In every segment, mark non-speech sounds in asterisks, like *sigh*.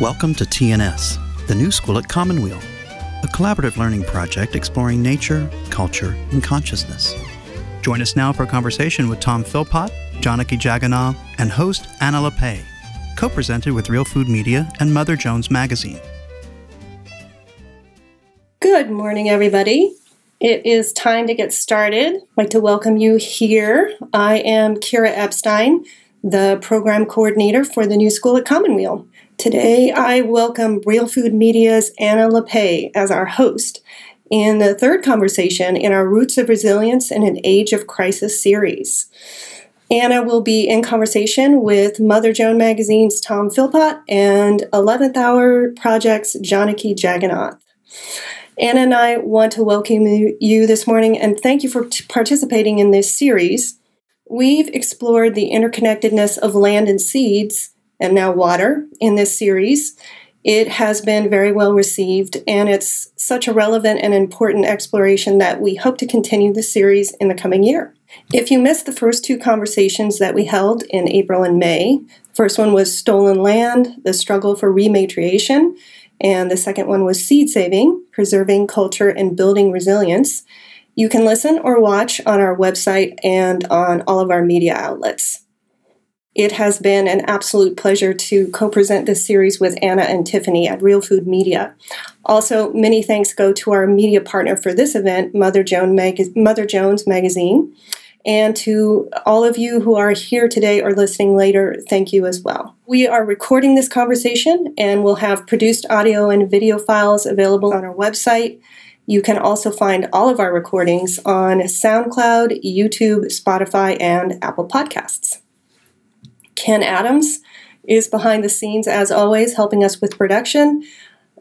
Welcome to TNS, the new school at Commonweal, a collaborative learning project exploring nature, culture, and consciousness. Join us now for a conversation with Tom Philpott, Janaki Jagannath, and host Anna Lappé, co presented with Real Food Media and Mother Jones Magazine. Good morning, everybody. It is time to get started. I'd like to welcome you here. I am Kira Epstein, the program coordinator for the new school at Commonweal. Today, I welcome Real Food Media's Anna Lappé as our host in the third conversation in our Roots of Resilience in an Age of Crisis series. Anna will be in conversation with Mother Jones Magazine's Tom Philpott and 11th Hour Project's Janaki Jagannath. Anna and I want to welcome you this morning and thank you for t- participating in this series. We've explored the interconnectedness of land and seeds and now water in this series. It has been very well received, and it's such a relevant and important exploration that we hope to continue the series in the coming year. If you missed the first two conversations that we held in April and May, the first one was stolen land, the struggle for rematriation, and the second one was seed saving, preserving culture and building resilience. You can listen or watch on our website and on all of our media outlets. It has been an absolute pleasure to co present this series with Anna and Tiffany at Real Food Media. Also, many thanks go to our media partner for this event, Mother, Joan Mag- Mother Jones Magazine. And to all of you who are here today or listening later, thank you as well. We are recording this conversation and we'll have produced audio and video files available on our website. You can also find all of our recordings on SoundCloud, YouTube, Spotify, and Apple Podcasts. Ken Adams is behind the scenes as always, helping us with production.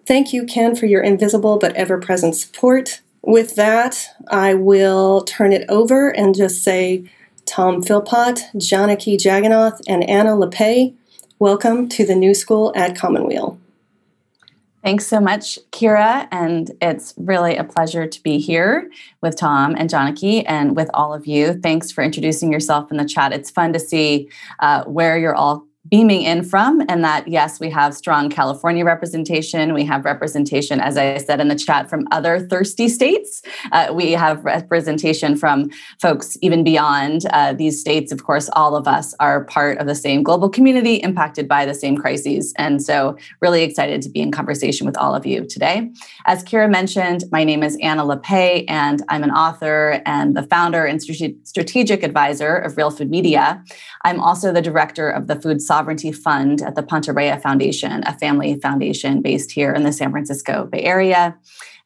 Thank you, Ken, for your invisible but ever present support. With that, I will turn it over and just say Tom Philpott, Janaki Jagannath, and Anna Lappé, welcome to the new school at Commonweal. Thanks so much, Kira. And it's really a pleasure to be here with Tom and Janaki and with all of you. Thanks for introducing yourself in the chat. It's fun to see uh, where you're all beaming in from and that yes we have strong california representation. We have representation as i said in the chat from other thirsty states. Uh, we have representation from folks even beyond uh, these states. Of course all of us are part of the same global community impacted by the same crises. And so really excited to be in conversation with all of you today. As kira mentioned my name is anna lappé and i'm an author and the founder and strategic advisor of real food media. I'm also the director of the food Sovereignty Fund at the Panta Rhea Foundation, a family foundation based here in the San Francisco Bay Area.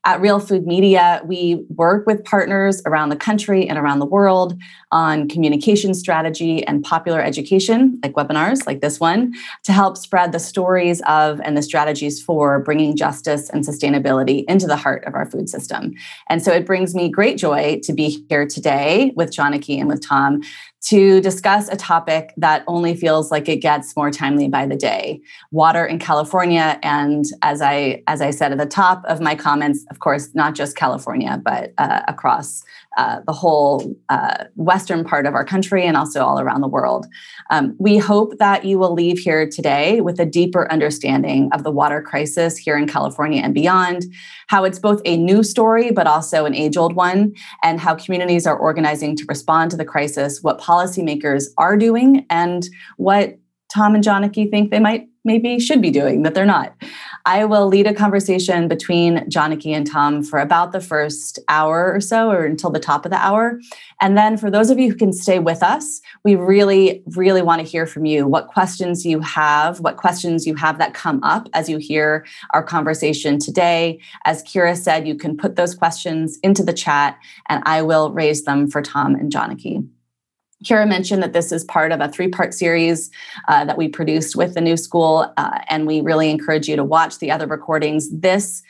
At Real Food Media, we work with partners around the country and around the world on communication strategy and popular education, like webinars like this one, to help spread the stories of and the strategies for bringing justice and sustainability into the heart of our food system. And so it brings me great joy to be here today with Janaki and with Tom to discuss a topic that only feels like it gets more timely by the day. Water in california and as i as i said at the top of my comments of course not just california but uh, across uh, the whole uh, western part of our country and also all around the world. Um, we hope that you will leave here today with a deeper understanding of the water crisis here in California and beyond, how it's both a new story but also an age old one, and how communities are organizing to respond to the crisis, what policymakers are doing, and what Tom and Janaki think they might maybe should be doing that they're not. I will lead a conversation between Janaki and Tom for about the first hour or so, or until the top of the hour. And then for those of you who can stay with us, we really, really want to hear from you what questions you have, what questions you have that come up as you hear our conversation today. As Kira said, you can put those questions into the chat and I will raise them for Tom and Janaki. Kira mentioned that this is part of a three part series uh, that we produced with the new school, uh, and we really encourage you to watch the other recordings. This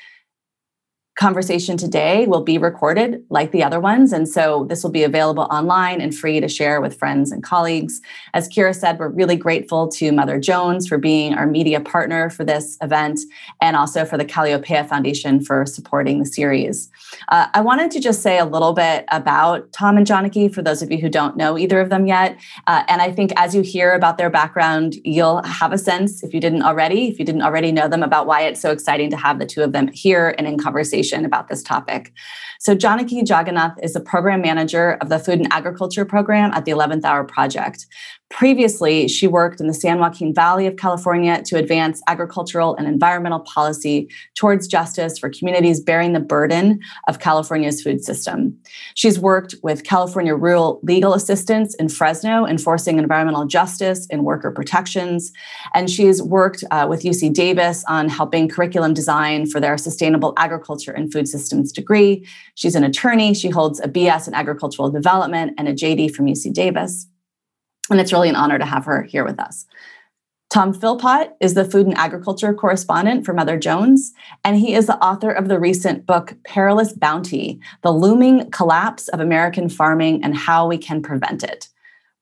conversation today will be recorded like the other ones. And so this will be available online and free to share with friends and colleagues. As Kira said, we're really grateful to Mother Jones for being our media partner for this event and also for the Kalliopeia Foundation for supporting the series. Uh, I wanted to just say a little bit about Tom and Janaki for those of you who don't know either of them yet. Uh, and I think as you hear about their background, you'll have a sense, if you didn't already, if you didn't already know them, about why it's so exciting to have the two of them here and in conversation about this topic. So, Janaki Jagannath is the program manager of the Food and Agriculture Program at the 11th Hour Project. Previously, she worked in the San Joaquin Valley of California to advance agricultural and environmental policy towards justice for communities bearing the burden of California's food system. She's worked with California Rural Legal Assistance in Fresno, enforcing environmental justice and worker protections. And she's worked uh, with UC Davis on helping curriculum design for their Sustainable Agriculture and Food Systems degree. She's an attorney. She holds a BS in Agricultural Development and a JD from UC Davis. And it's really an honor to have her here with us. Tom Philpott is the food and agriculture correspondent for Mother Jones, and he is the author of the recent book Perilous Bounty The Looming Collapse of American Farming and How We Can Prevent It.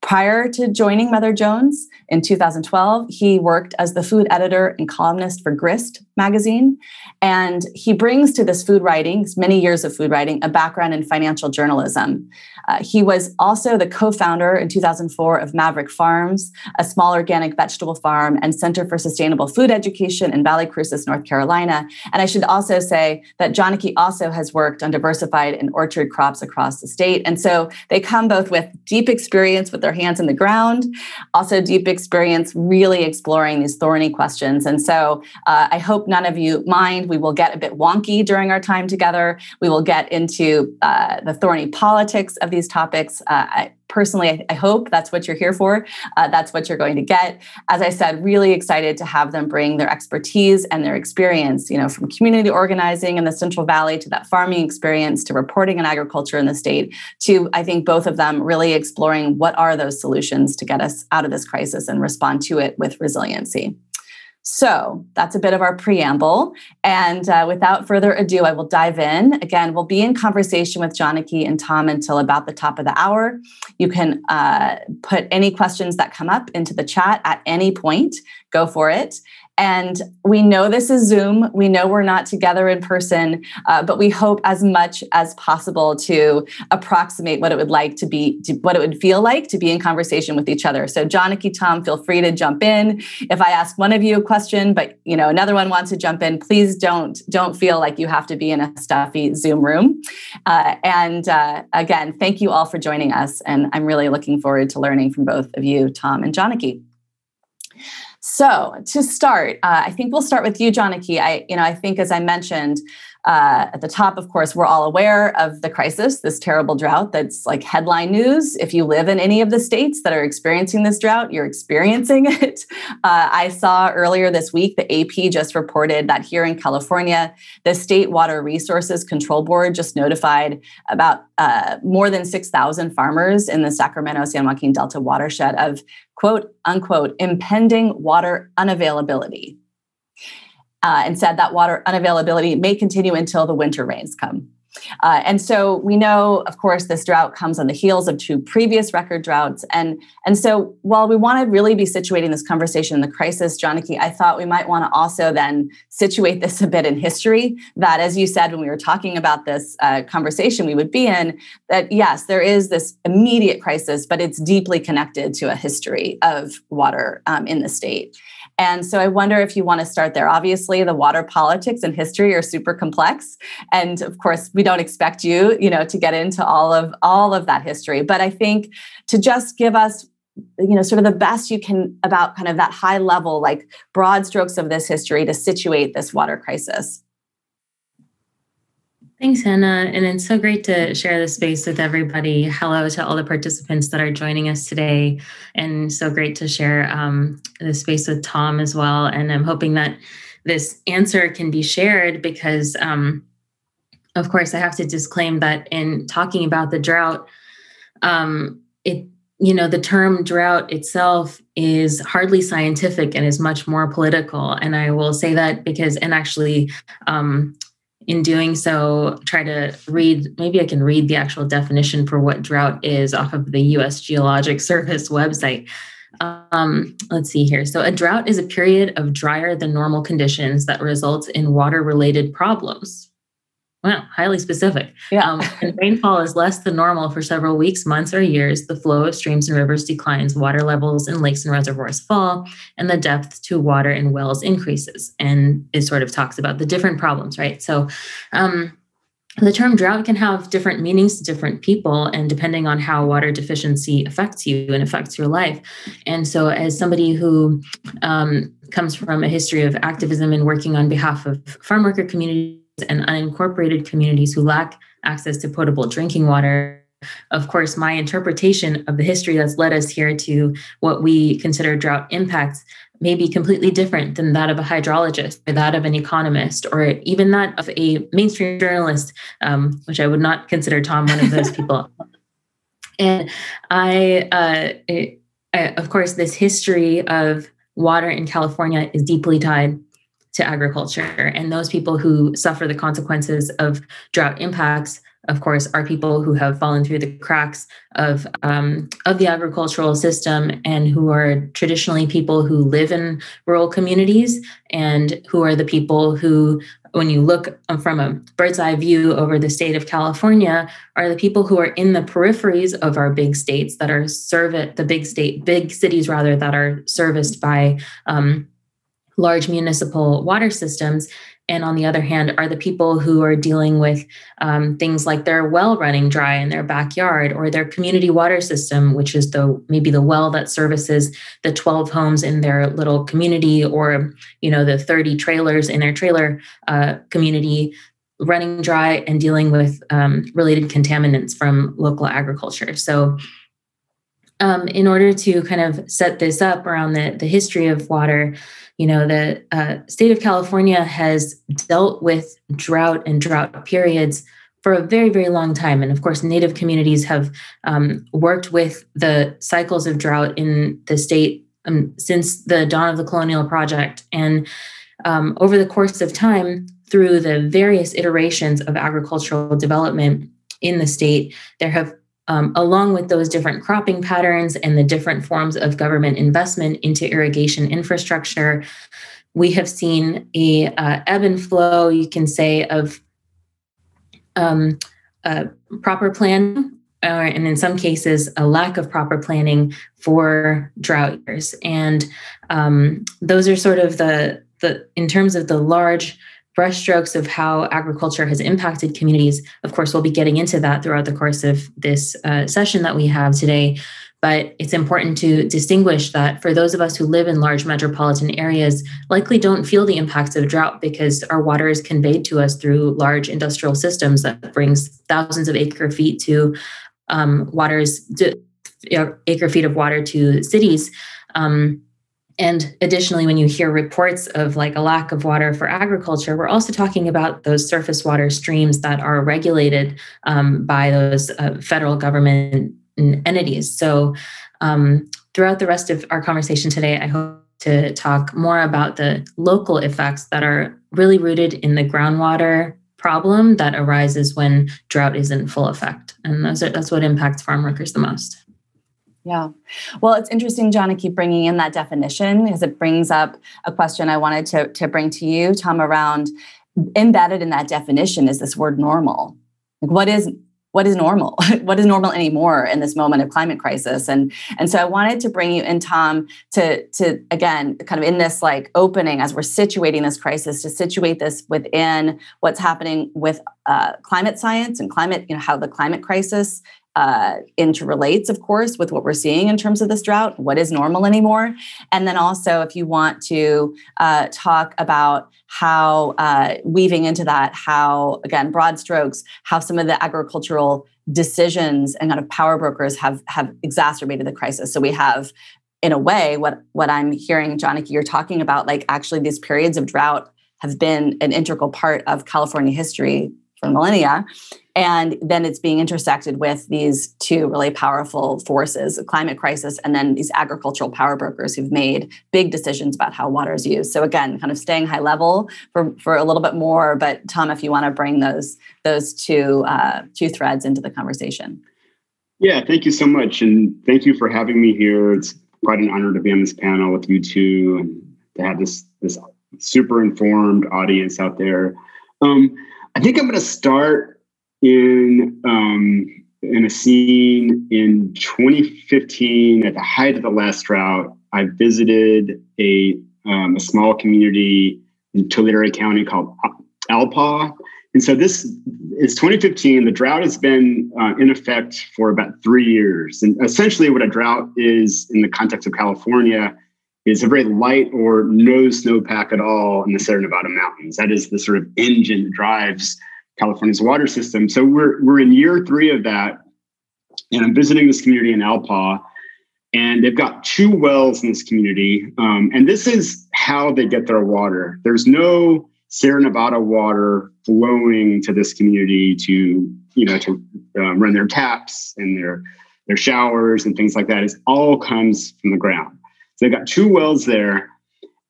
Prior to joining Mother Jones in 2012, he worked as the food editor and columnist for Grist magazine. And he brings to this food writing, many years of food writing, a background in financial journalism. Uh, he was also the co founder in 2004 of Maverick Farms, a small organic vegetable farm and center for sustainable food education in Valle Crucis, North Carolina. And I should also say that Janaki also has worked on diversified and orchard crops across the state. And so they come both with deep experience with their hands in the ground, also deep experience really exploring these thorny questions. And so uh, I hope none of you mind. We will get a bit wonky during our time together. We will get into uh, the thorny politics of these topics. Uh, I, personally, I, I, hope that's what you're here for. Uh, that's what you're going to get. As I said, really excited to have them bring their expertise and their experience, you know, from community organizing in the Central Valley to that farming experience to reporting on agriculture in the state to, I think, both of them really exploring what are those solutions to get us out of this crisis and respond to it with resiliency. So that's a bit of our preamble. And uh, without further ado, I will dive in. Again, we'll be in conversation with Janaki and Tom until about the top of the hour. You can uh, put any questions that come up into the chat at any point. Go for it. And we know this is Zoom. We know we're not together in person, uh, but we hope as much as possible to approximate what it would like to be, to, what it would feel like to be in conversation with each other. So, Janaki, Tom, feel free to jump in. If I ask one of you a question, but you know another one wants to jump in, please don't don't feel like you have to be in a stuffy Zoom room. Uh, and uh, again, thank you all for joining us, and I'm really looking forward to learning from both of you, Tom and Janaki. So to start, uh, I think we'll start with you, Janaki. I, you know, I think as I mentioned, uh, at the top, of course, we're all aware of the crisis, this terrible drought that's like headline news. If you live in any of the states that are experiencing this drought, you're experiencing *laughs* it. Uh, I saw earlier this week the AP just reported that here in California, the State Water Resources Control Board just notified about uh, more than 6,000 farmers in the Sacramento San Joaquin Delta watershed of quote unquote impending water unavailability uh, and said that water unavailability may continue until the winter rains come. Uh, and so we know, of course, this drought comes on the heels of two previous record droughts. And, and so while we want to really be situating this conversation in the crisis, Janaki, I thought we might want to also then situate this a bit in history. That, as you said when we were talking about this uh, conversation we would be in, that yes, there is this immediate crisis, but it's deeply connected to a history of water um, in the state. And so I wonder if you want to start there. Obviously, the water politics and history are super complex. And of course, we don't expect you, you know, to get into all of all of that history. But I think to just give us you know sort of the best you can about kind of that high level like broad strokes of this history to situate this water crisis Thanks, Anna. And it's so great to share this space with everybody. Hello to all the participants that are joining us today. And so great to share um, this space with Tom as well. And I'm hoping that this answer can be shared because, um, of course, I have to disclaim that in talking about the drought, um, it you know the term drought itself is hardly scientific and is much more political and i will say that because and actually um, in doing so, try to read, maybe I can read the actual definition for what drought is off of the US Geologic *laughs* Service website. Um, let's see here. So, a drought is a period of drier than normal conditions that results in water related problems. Wow, highly specific. Yeah. Um, when *laughs* rainfall is less than normal for several weeks, months, or years, the flow of streams and rivers declines, water levels in lakes and reservoirs fall, and the depth to water in wells increases. And it sort of talks about the different problems, right? So, um, the term drought can have different meanings to different people and depending on how water deficiency affects you and affects your life and so as somebody who um, comes from a history of activism and working on behalf of farm worker communities and unincorporated communities who lack access to potable drinking water. Of course, my interpretation of the history that's led us here to what we consider drought impacts may be completely different than that of a hydrologist or that of an economist or even that of a mainstream journalist, um, which I would not consider Tom one of those people. *laughs* and I, uh, I, of course, this history of water in California is deeply tied to agriculture. And those people who suffer the consequences of drought impacts, of course, are people who have fallen through the cracks of um, of the agricultural system and who are traditionally people who live in rural communities and who are the people who when you look from a bird's eye view over the state of California, are the people who are in the peripheries of our big states that are serve the big state, big cities rather, that are serviced by um, large municipal water systems. And on the other hand are the people who are dealing with um, things like their well running dry in their backyard or their community water system which is the maybe the well that services the 12 homes in their little community or you know the 30 trailers in their trailer uh, community running dry and dealing with um, related contaminants from local agriculture. So um, in order to kind of set this up around the, the history of water you know, the uh, state of California has dealt with drought and drought periods for a very, very long time. And of course, Native communities have um, worked with the cycles of drought in the state um, since the dawn of the colonial project. And um, over the course of time, through the various iterations of agricultural development in the state, there have um, along with those different cropping patterns and the different forms of government investment into irrigation infrastructure, we have seen a uh, ebb and flow, you can say, of um, proper plan, uh, and in some cases, a lack of proper planning for drought years. And um, those are sort of the the in terms of the large brushstrokes of how agriculture has impacted communities. Of course, we'll be getting into that throughout the course of this uh, session that we have today. But it's important to distinguish that for those of us who live in large metropolitan areas, likely don't feel the impacts of drought because our water is conveyed to us through large industrial systems that brings thousands of acre feet to um, waters, to, acre feet of water to cities. Um, and additionally, when you hear reports of like a lack of water for agriculture, we're also talking about those surface water streams that are regulated um, by those uh, federal government entities. So, um, throughout the rest of our conversation today, I hope to talk more about the local effects that are really rooted in the groundwater problem that arises when drought is in full effect. And those are, that's what impacts farm workers the most. Yeah. Well, it's interesting, John, to keep bringing in that definition because it brings up a question I wanted to, to bring to you, Tom, around embedded in that definition is this word normal. Like what is what is normal? *laughs* what is normal anymore in this moment of climate crisis? And and so I wanted to bring you in, Tom, to to again, kind of in this like opening as we're situating this crisis, to situate this within what's happening with uh, climate science and climate, you know, how the climate crisis uh, interrelates, of course, with what we're seeing in terms of this drought. What is normal anymore? And then also, if you want to uh, talk about how uh, weaving into that, how again, broad strokes, how some of the agricultural decisions and kind of power brokers have have exacerbated the crisis. So we have in a way what what i'm hearing Janaki, you're talking about like actually these periods of drought have been an integral part of california history for millennia and then it's being intersected with these two really powerful forces climate crisis and then these agricultural power brokers who've made big decisions about how water is used. So again kind of staying high level for, for a little bit more but tom if you want to bring those those two uh, two threads into the conversation. Yeah thank you so much and thank you for having me here. It's quite an honor to be on this panel with you two and to have this this super informed audience out there. Um, i think i'm going to start in um, in a scene in 2015 at the height of the last drought. I visited a um, a small community in Tulare County called Alpaugh. And so this is 2015. The drought has been uh, in effect for about three years. And essentially, what a drought is in the context of California is a very light or no snowpack at all in the Sierra Nevada mountains. That is the sort of engine that drives California's water system. So we're we're in year three of that, and I'm visiting this community in Alpaugh, and they've got two wells in this community, um, and this is how they get their water. There's no Sierra Nevada water flowing to this community to you know to um, run their taps and their their showers and things like that. It all comes from the ground. So they've got two wells there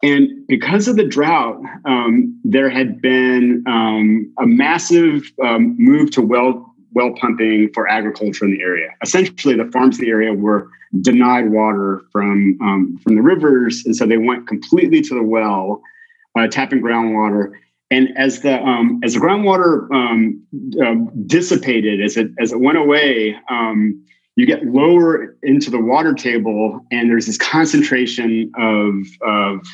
and because of the drought, um, there had been um, a massive um, move to well well pumping for agriculture in the area. Essentially, the farms in the area were denied water from um, from the rivers, and so they went completely to the well, uh, tapping groundwater. And as the um, as the groundwater uh, dissipated, as it as it went away, you get lower into the water table, and there's this concentration of of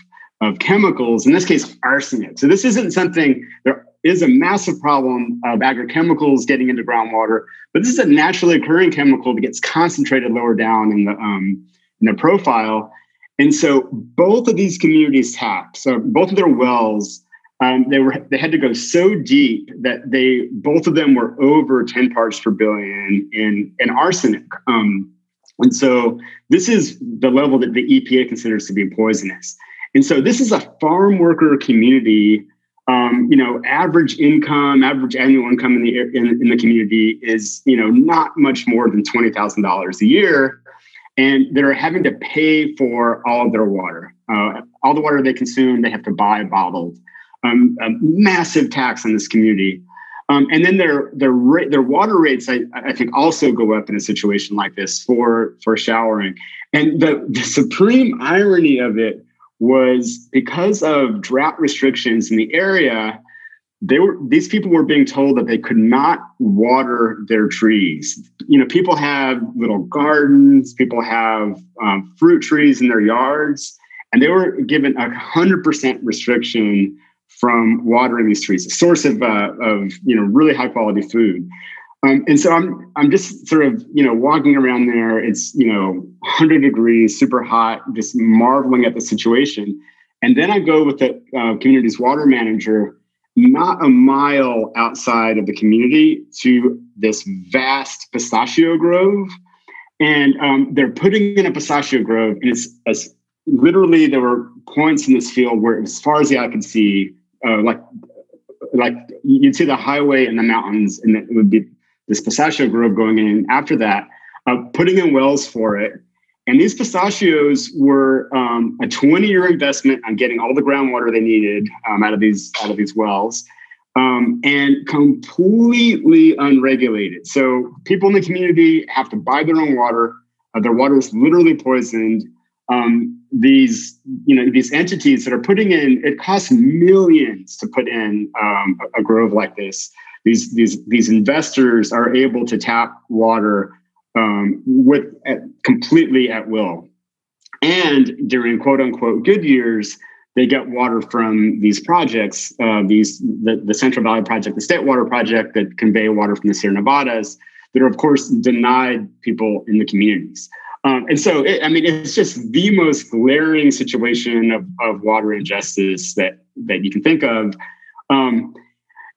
of chemicals, in this case, arsenic. So this isn't something, there is a massive problem of agrochemicals getting into groundwater, but this is a naturally occurring chemical that gets concentrated lower down in the, um, in the profile. And so both of these communities tapped, so both of their wells, um, they were they had to go so deep that they both of them were over 10 parts per billion in, in arsenic. Um, and so this is the level that the EPA considers to be poisonous. And so this is a farm worker community. Um, you know, average income, average annual income in the in, in the community is you know not much more than twenty thousand dollars a year, and they're having to pay for all of their water. Uh, all the water they consume, they have to buy bottled. Um, a massive tax on this community. Um, and then their their their water rates, I, I think, also go up in a situation like this for for showering. And the, the supreme irony of it was because of drought restrictions in the area they were these people were being told that they could not water their trees. You know people have little gardens people have um, fruit trees in their yards and they were given a hundred percent restriction from watering these trees a source of, uh, of you know really high quality food um, and so I'm I'm just sort of you know walking around there. It's you know 100 degrees, super hot, just marveling at the situation. And then I go with the uh, community's water manager, not a mile outside of the community, to this vast pistachio grove, and um, they're putting in a pistachio grove, and it's as literally there were points in this field where, as far as the eye could see, uh, like like you'd see the highway and the mountains, and it would be this pistachio grove going in after that, uh, putting in wells for it. And these pistachios were um, a 20 year investment on getting all the groundwater they needed um, out of these out of these wells, um, and completely unregulated. So people in the community have to buy their own water. Uh, their water is literally poisoned. Um, these you know these entities that are putting in it costs millions to put in um, a, a grove like this these these these investors are able to tap water um, with at, completely at will, and during quote unquote good years, they get water from these projects, uh, these the, the Central Valley Project, the State Water Project that convey water from the Sierra Nevadas that are of course denied people in the communities. Um, and so, it, I mean, it's just the most glaring situation of, of water injustice that that you can think of. Um,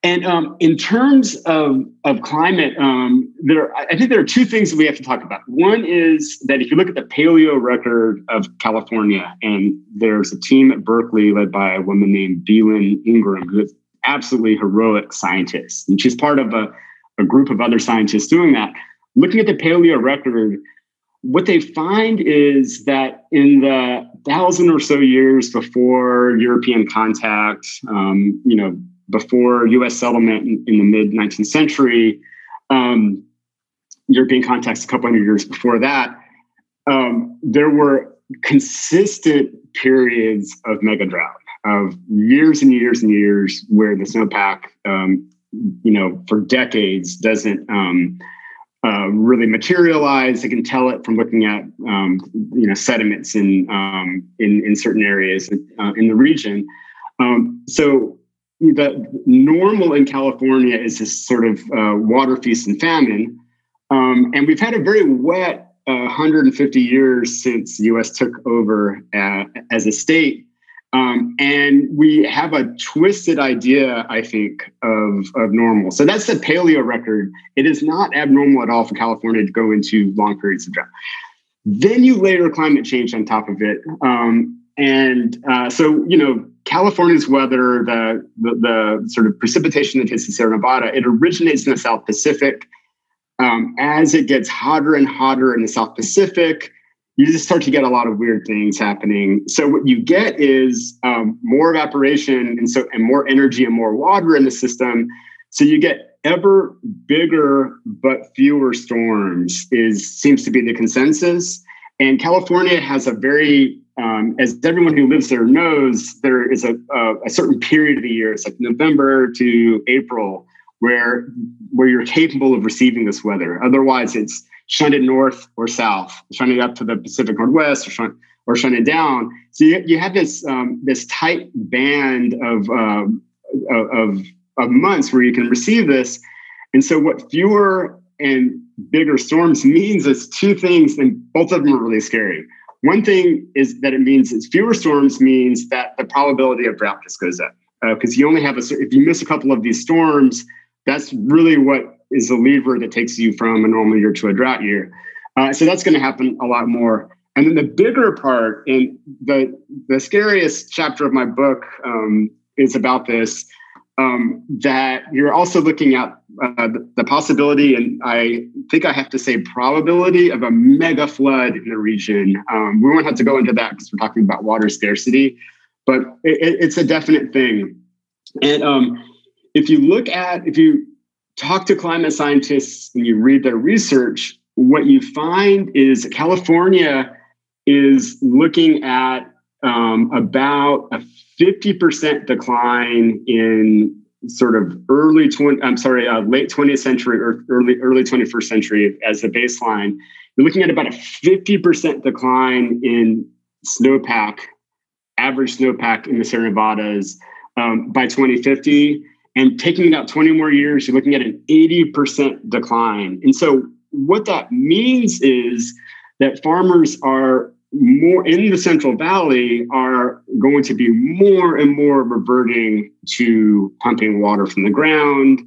and um, in terms of, of climate, um, there I think there are two things that we have to talk about. One is that if you look at the paleo record of California, and there's a team at Berkeley led by a woman named B. Lynn Ingram, who is absolutely heroic scientist, and she's part of a a group of other scientists doing that. Looking at the paleo record, what they find is that in the thousand or so years before European contact, um, you know, before U.S. settlement in, in the mid 19th century, um, European context a couple hundred years before that, um, there were consistent periods of mega drought of years and years and years where the snowpack, um, you know, for decades doesn't um, uh, really materialize. I can tell it from looking at um, you know sediments in um, in, in certain areas uh, in the region. So the normal in California is this sort of uh, water feast and famine, um, and we've had a very wet 150 years since the U.S. took over uh, as a state. Um, and we have a twisted idea, I think, of, of normal. So that's the paleo record. It is not abnormal at all for California to go into long periods of drought. Then you layer climate change on top of it. Um, and uh, so, you know, California's weather, the, the, the, sort of precipitation that hits the Sierra Nevada, it originates in the South Pacific. Um, as it gets hotter and hotter in the South Pacific, you just start to get a lot of weird things happening. So what you get is um, more evaporation and so and more energy and more water in the system. So you get ever bigger but fewer storms. Is seems to be the consensus. And California has a very, um, as everyone who lives there knows, there is a, a, a certain period of the year. It's like November to April where where you're capable of receiving this weather. Otherwise, it's shunted north or south, shunted up to the Pacific Northwest, or shun, or shunted down. So you, you have this um, this tight band of, uh, of of months where you can receive this. And so, what fewer and bigger storms means is two things, and both of them are really scary. One thing is that it means is fewer storms means that the probability of drought just goes up because uh, you only have a if you miss a couple of these storms, that's really what is the lever that takes you from a normal year to a drought year. Uh, so that's going to happen a lot more. And then the bigger part, and the the scariest chapter of my book um, is about this. Um, that you're also looking at uh, the, possibility, and I think I have to say probability of a mega flood in the region. Um, we won't have to go into that because we're talking about water scarcity, but it, it's a definite thing. And um, if you look at, if you talk to climate scientists and you read their research, what you find is California is looking at um, about a 50% decline in sort of early 20 i'm sorry uh, late 20th century or early early 21st century as the baseline you're looking at about a 50% decline in snowpack average snowpack in the sierra nevadas um, by 2050 and taking it out 20 more years, you're looking at an 80% decline. And so, what that means is that farmers are more in the Central Valley are going to be more and more reverting to pumping water from the ground,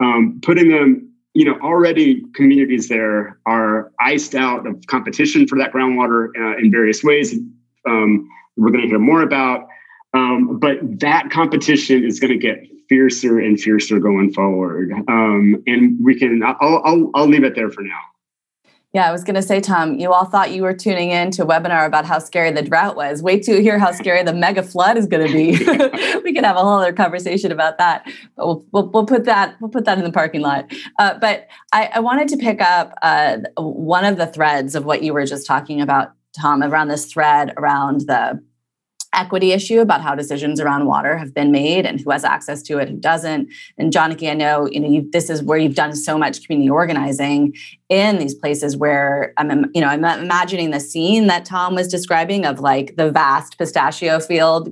um, putting them, you know, already communities there are iced out of competition for that groundwater uh, in various ways. Um, we're going to hear more about. Um, but that competition is going to get fiercer and fiercer going forward. Um, and we can, I'll, I'll, I'll leave it there for now. Yeah, I was going to say, Tom, you all thought you were tuning in to a webinar about how scary the drought was. Wait till you hear how scary the mega flood is going to be. *laughs* *laughs* we can have a whole other conversation about that. But we'll, we'll, we'll put that we'll put that in the parking lot. Uh, but I, I, wanted to pick up uh, one of the threads of what you were just talking about, Tom, around this thread around the equity issue about how decisions around water have been made and who has access to it, who doesn't. And Janaki, I know you know you, this is where you've done so much community organizing in these places where I'm, you know, I'm imagining the scene that Tom was describing of like the vast pistachio field,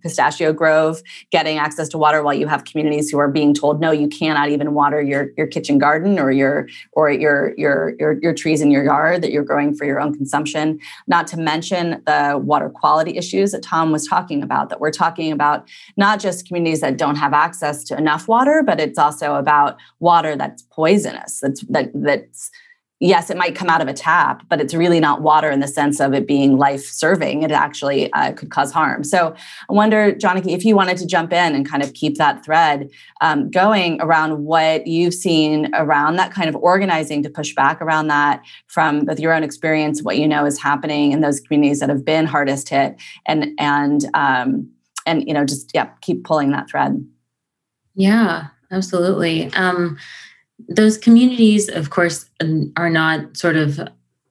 pistachio grove, getting access to water while you have communities who are being told, no, you cannot even water your your kitchen garden or your or your your your, your trees in your yard that you're growing for your own consumption. Not to mention the water quality issues that Tom was talking about. That we're talking about not just communities that don't have access to enough water, but it's also about water that's poisonous. That's that that yes, it might come out of a tap, but it's really not water in the sense of it being life serving. It actually uh, could cause harm. So I wonder, Janaki, if you wanted to jump in and kind of keep that thread um, going around what you've seen around that kind of organizing to push back around that from with your own experience, what you know is happening in those communities that have been hardest hit, and and um, and you know just yeah, keep pulling that thread. Yeah, absolutely. Um, those communities, of course, are not sort of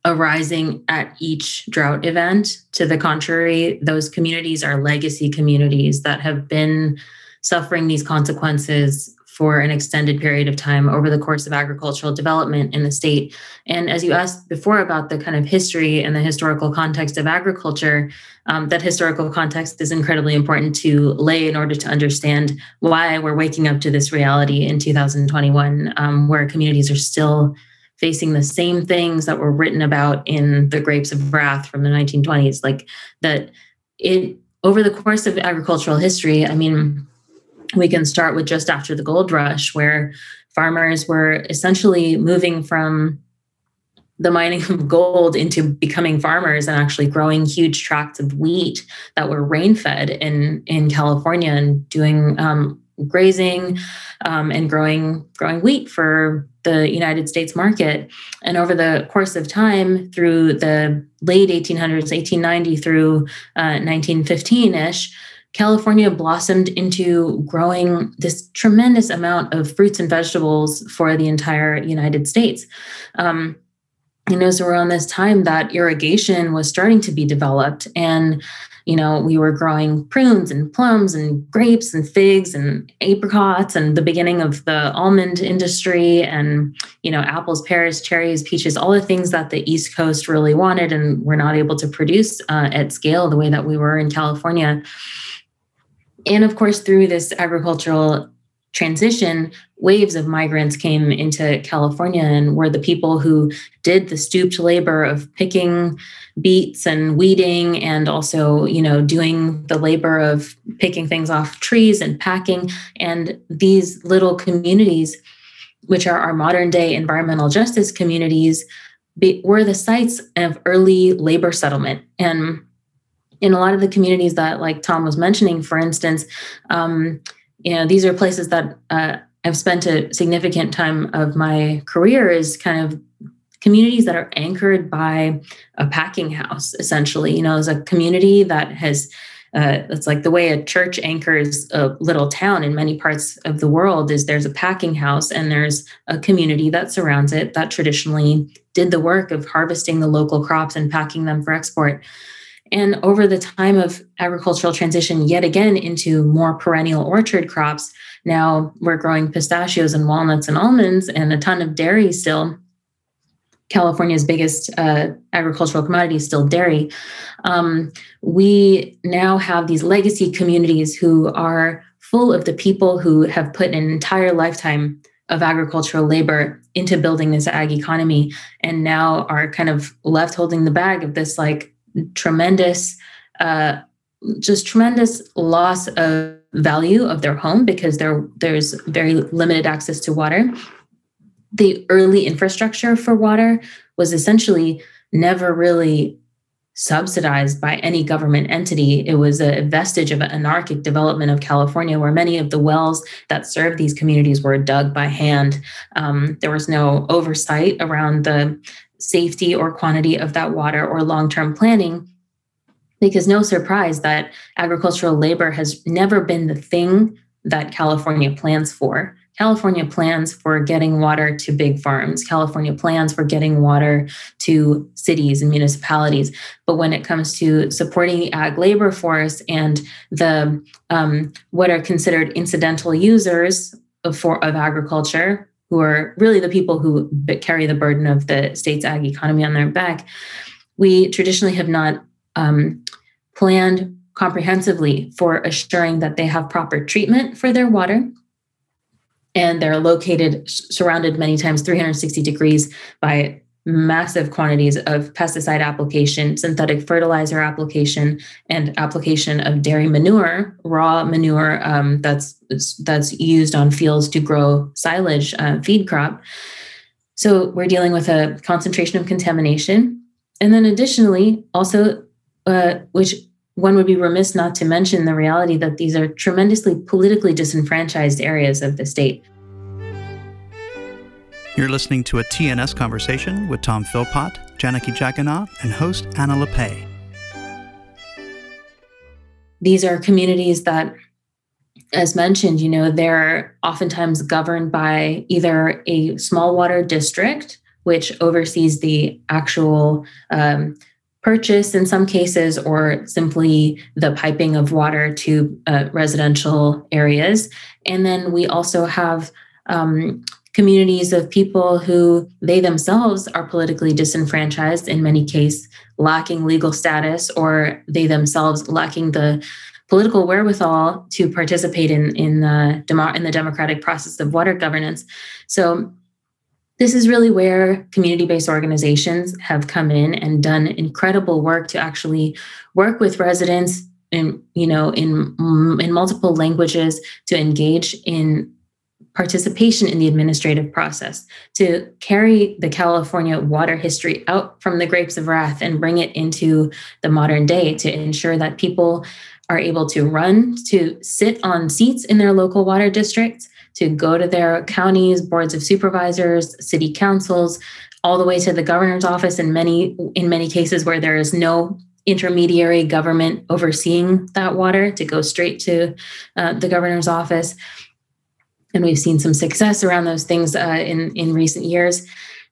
arising at each drought event. To the contrary, those communities are legacy communities that have been suffering these consequences for an extended period of time over the course of agricultural development in the state. And as you asked before about the kind of history and the historical context of agriculture, um, that historical context is incredibly important to lay in order to understand why we're waking up to this reality in 2021, um, where communities are still facing the same things that were written about in the Grapes of Wrath from the 1920s. Like that, it over the course of agricultural history, I mean, we can start with just after the gold rush, where farmers were essentially moving from the mining of gold into becoming farmers and actually growing huge tracts of wheat that were rain fed in in California and doing um, grazing um, and growing growing wheat for the United States market. And over the course of time, through the late 1800s, 1890 through uh, 1915 ish California blossomed into growing this tremendous amount of fruits and vegetables for the entire United States. Um, and it was around this time that irrigation was starting to be developed. And, you know, we were growing prunes and plums and grapes and figs and apricots and the beginning of the almond industry and, you know, apples, pears, cherries, peaches, all the things that the East Coast really wanted and were not able to produce uh, at scale the way that we were in California. And of course, through this agricultural transition, waves of migrants came into California and were the people who did the stooped labor of picking beets and weeding and also, you know, doing the labor of picking things off trees and packing. And these little communities, which are our modern day environmental justice communities, were the sites of early labor settlement. And in a lot of the communities that like tom was mentioning for instance um, you know these are places that uh, i've spent a significant time of my career is kind of communities that are anchored by a packing house essentially. You know as a community that has uh, it's like the way a church anchors a little town in many parts of the world is there's a packing house and there's a community that surrounds it that traditionally did the work of harvesting the local crops and packing them for export and over the time of agricultural transition, yet again into more perennial orchard crops, now we're growing pistachios and walnuts and almonds and a ton of dairy still. California's biggest uh, agricultural commodity is still dairy. Um, we now have these legacy communities who are full of the people who have put an entire lifetime of agricultural labor into building this ag economy and now are kind of left holding the bag of this like tremendous, uh, just tremendous loss of value of their home because there there's very limited access to water. The early infrastructure for water was essentially never really subsidized by any government entity. It was a vestige of an anarchic development of California, where many of the wells that served these communities were dug by hand. Um, there was no oversight around the safety or quantity of that water or long term planning. Because no surprise that agricultural labor has never been the thing that California plans for. California plans for getting water to big farms. California plans for getting water to cities and municipalities. But when it comes to supporting the ag labor force and the um, what are considered incidental users for, of agriculture, who are really the people who carry the burden of the state's ag economy on their back, we traditionally have not um, planned comprehensively for assuring that they have proper treatment for their water. And they're located surrounded many times 360 degrees by massive quantities of pesticide application, synthetic fertilizer application, and application of dairy manure, raw manure um, that's that's used on fields to grow silage uh, feed crop. So we're dealing with a concentration of contamination. And then additionally, also, uh, which one would be remiss not to mention the reality that these are tremendously politically disenfranchised areas of the state. You're listening to a TNS conversation with Tom Philpott, Janaki Jagannath, and host Anna Lappé. These are communities that, as mentioned, you know, they're oftentimes governed by either a small water district, which oversees the actual um, purchase in some cases, or simply the piping of water to uh, residential areas. And then we also have um, communities of people who they themselves are politically disenfranchised in many cases lacking legal status or they themselves lacking the political wherewithal to participate in in the in the democratic process of water governance. So this is really where community-based organizations have come in and done incredible work to actually work with residents in you know in in multiple languages to engage in participation in the administrative process to carry the California water history out from the grapes of wrath and bring it into the modern day to ensure that people are able to run to sit on seats in their local water districts to go to their counties, boards of supervisors, city councils, all the way to the governor's office in many in many cases where there is no intermediary government overseeing that water to go straight to uh, the governor's office and we've seen some success around those things uh, in in recent years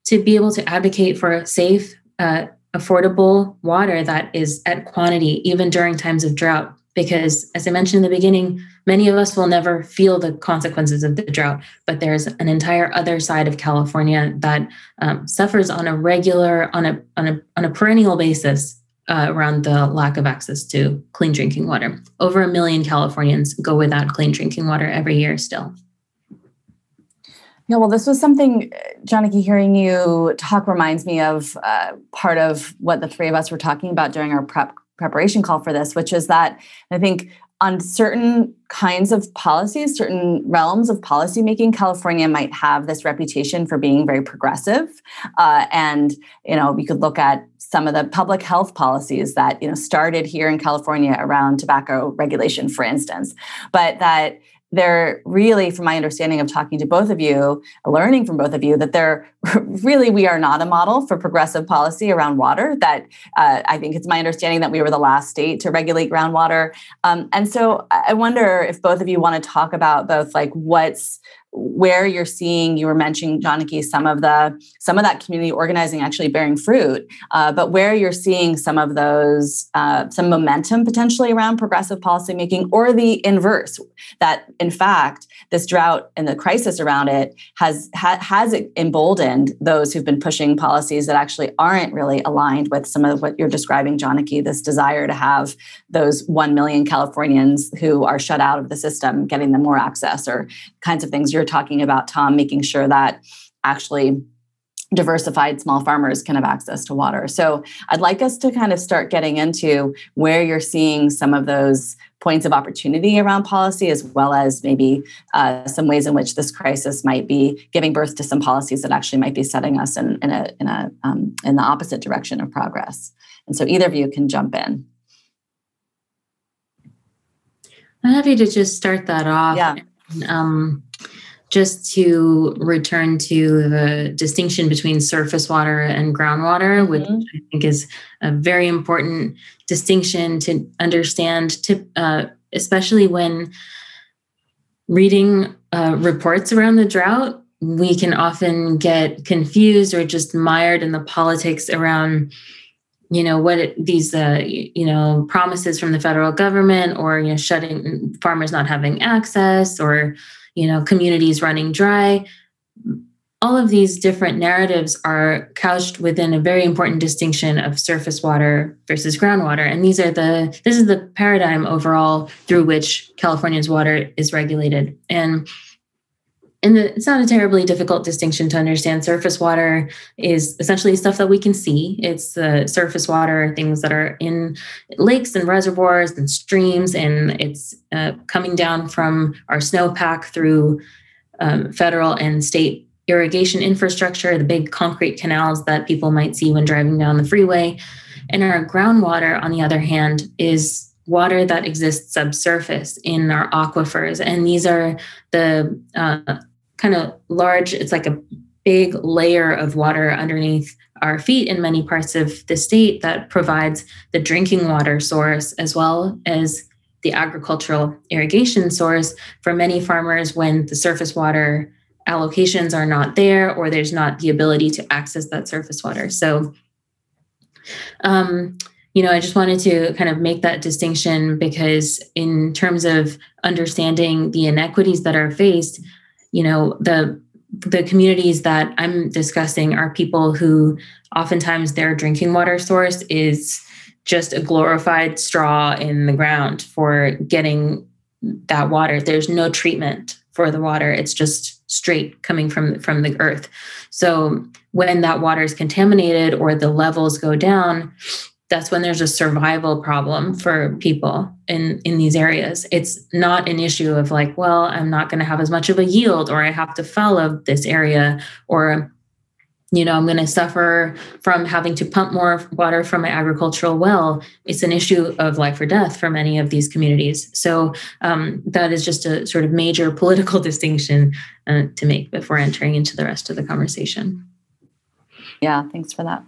to be able to advocate for safe uh, affordable water that is at quantity even during times of drought. Because as i mentioned in the beginning many of us will never feel the consequences of the drought but there's an entire other side of california that um, suffers on a regular on a on a on a perennial basis uh, around the lack of access to clean drinking water. Over a million californians go without clean drinking water every year still yeah, well, this was something, Janaki, hearing you talk reminds me of uh, part of what the three of us were talking about during our prep preparation call for this, which is that I think on certain kinds of policies, certain realms of policymaking, California might have this reputation for being very progressive. Uh, and, you know, we could look at some of the public health policies that, you know, started here in California around tobacco regulation, for instance, but that they're really, from my understanding of talking to both of you, learning from both of you, that they're *laughs* really, we are not a model for progressive policy around water. That uh, I think it's my understanding that we were the last state to regulate groundwater. Um, and so I wonder if both of you want to talk about both like what's where you're seeing you were mentioning Janaki some of the some of that community organizing actually bearing fruit uh, but where you're seeing some of those uh, some momentum potentially around progressive policymaking or the inverse that in fact this drought and the crisis around it has ha- has emboldened those who've been pushing policies that actually aren't really aligned with some of what you're describing Janaki this desire to have those 1 million Californians who are shut out of the system getting them more access or kinds of things. You're talking about, Tom, making sure that actually diversified small farmers can have access to water. So I'd like us to kind of start getting into where you're seeing some of those points of opportunity around policy, as well as maybe uh, some ways in which this crisis might be giving birth to some policies that actually might be setting us in, in a in a um, in the opposite direction of progress. And so either of you can jump in. I'm happy to just start that off. Yeah. Um, just to return to the distinction between surface water and groundwater, mm-hmm. which I think is a very important distinction to understand, to uh, especially when reading uh, reports around the drought. We can often get confused or just mired in the politics around you know what it, these uh, you know promises from the federal government or you know shutting farmers not having access or you know, communities running dry. All of these different narratives are couched within a very important distinction of surface water versus groundwater. And these are the this is the paradigm overall through which California's water is regulated. And and it's not a terribly difficult distinction to understand. Surface water is essentially stuff that we can see. It's the surface water, things that are in lakes and reservoirs and streams, and it's uh, coming down from our snowpack through um, federal and state irrigation infrastructure, the big concrete canals that people might see when driving down the freeway. And our groundwater, on the other hand, is water that exists subsurface in our aquifers. And these are the uh, kind of large, it's like a big layer of water underneath our feet in many parts of the state that provides the drinking water source as well as the agricultural irrigation source for many farmers when the surface water allocations are not there or there's not the ability to access that surface water. So, um, you know, I just wanted to kind of make that distinction because, in terms of understanding the inequities that are faced, you know, the the communities that I'm discussing are people who oftentimes their drinking water source is just a glorified straw in the ground for getting that water. There's no treatment for the water. It's just straight coming from from the earth. So when that water is contaminated or the levels go down, that's when there's a survival problem for people in in these areas. It's not an issue of like well i'm not going to have as much of a yield or i have to follow this area or you know i'm going to suffer from having to pump more water from my agricultural well. It's an issue of life or death for many of these communities. So um, that is just a sort of major *laughs* political distinction uh, to make before entering into the rest of the conversation. Yeah thanks for that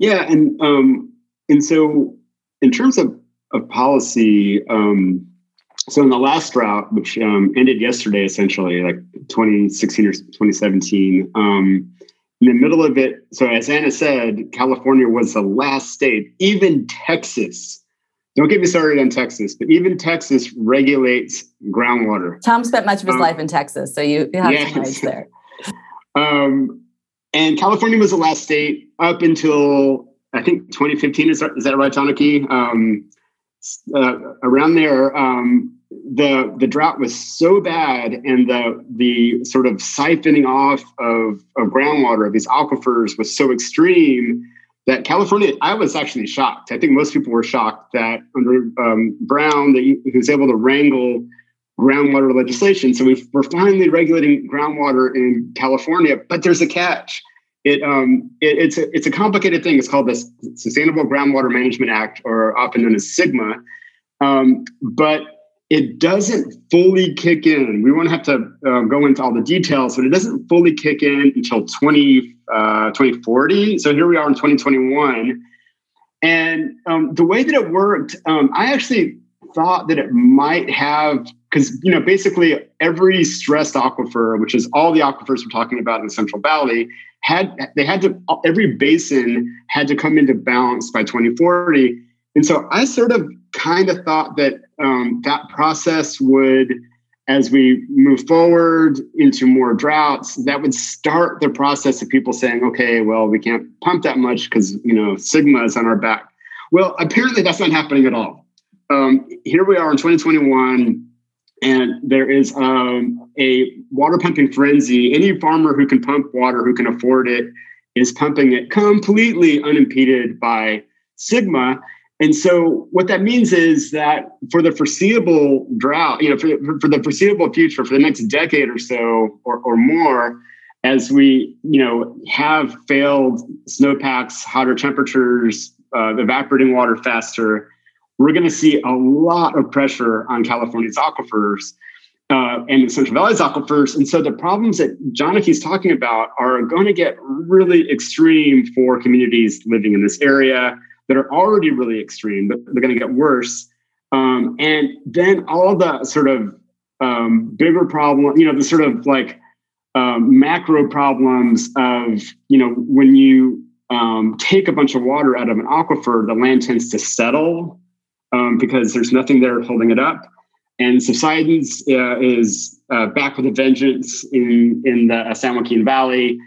yeah, and um, and so in terms of of policy, um, so in the last drought, which um, ended yesterday, essentially like 2016 or 2017, um, in the middle of it, so as Anna said, California was the last state. Even Texas, don't get me started on Texas, but even Texas regulates groundwater. Tom spent much of his um, life in Texas, so you, you have yes. some rights there. *laughs* um, and California was the last state up until I think 2015. Is that, is that right, Janaki? Um, uh, around there, um, the the drought was so bad, and the the sort of siphoning off of of groundwater of these aquifers was so extreme that California. I was actually shocked. I think most people were shocked that under um, Brown, that he, was able to wrangle groundwater legislation. So we are finally regulating groundwater in California, but there's a catch. It, um, it, it's a it's a complicated thing. It's called the Sustainable Groundwater Management Act, or often known as SGMA, Um, but it doesn't fully kick in. We won't have to uh, go into all the details, but it doesn't fully kick in until 20, uh, 2040. So here we are in 2021. And um, the way that it worked, um, I actually thought that it might have because you know basically every stressed aquifer which is all the aquifers we're talking about in the central valley had they had to every basin had to come into balance by 2040 and so i sort of kind of thought that um, that process would as we move forward into more droughts that would start the process of people saying okay well we can't pump that much because you know SGMA is on our back. Well apparently that's not happening at all. Um, here we are in 2021, and there is um, a water pumping frenzy. Any farmer who can pump water, who can afford it, is pumping it completely unimpeded by SGMA. And so, what that means is that for the foreseeable drought, you know, for, for the foreseeable future, for the next decade or so or, or more, as we, you know, have failed snowpacks, hotter temperatures, uh, evaporating water faster, we're going to see a lot of pressure on California's aquifers uh, and the Central Valley's aquifers. And so the problems that Janaki's talking about are going to get really extreme for communities living in this area that are already really extreme, but they're going to get worse. Um, and then all the sort of um, bigger problem, you know, the sort of like um, macro problems of, you know, when you um, take a bunch of water out of an aquifer, the land tends to settle um, because there's nothing there holding it up. And subsidence uh, is uh, back with a vengeance in in the San Joaquin Valley.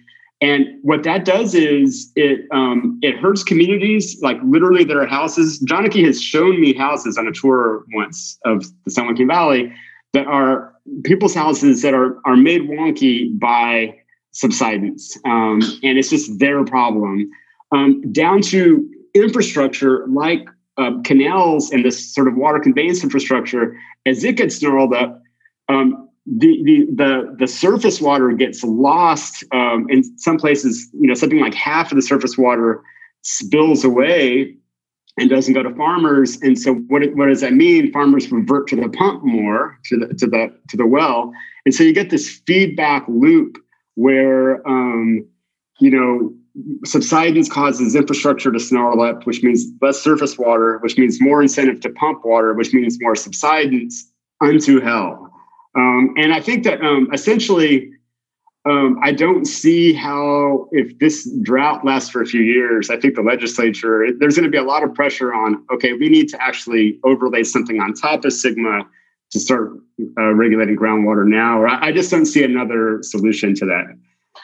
And what that does is it um, it hurts communities like literally there are houses. Janaki has shown me houses on a tour once of the San Joaquin Valley that are people's houses that are are made wonky by subsidence, um, and it's just their problem. Um, down to infrastructure like uh, canals and this sort of water conveyance infrastructure, as it gets snarled up, um, the, the the the surface water gets lost um, in some places. You know, something like half of the surface water spills away and doesn't go to farmers. And so, what what does that mean? Farmers revert to the pump more to the to the to the well, and so you get this feedback loop where um, you know subsidence causes infrastructure to snarl up, which means less surface water, which means more incentive to pump water, which means more subsidence unto hell. Um, and I think that um, essentially, um, I don't see how, if this drought lasts for a few years, I think the legislature, there's going to be a lot of pressure on, okay, we need to actually overlay something on top of SGMA to start uh, regulating groundwater now. Or I, I just don't see another solution to that.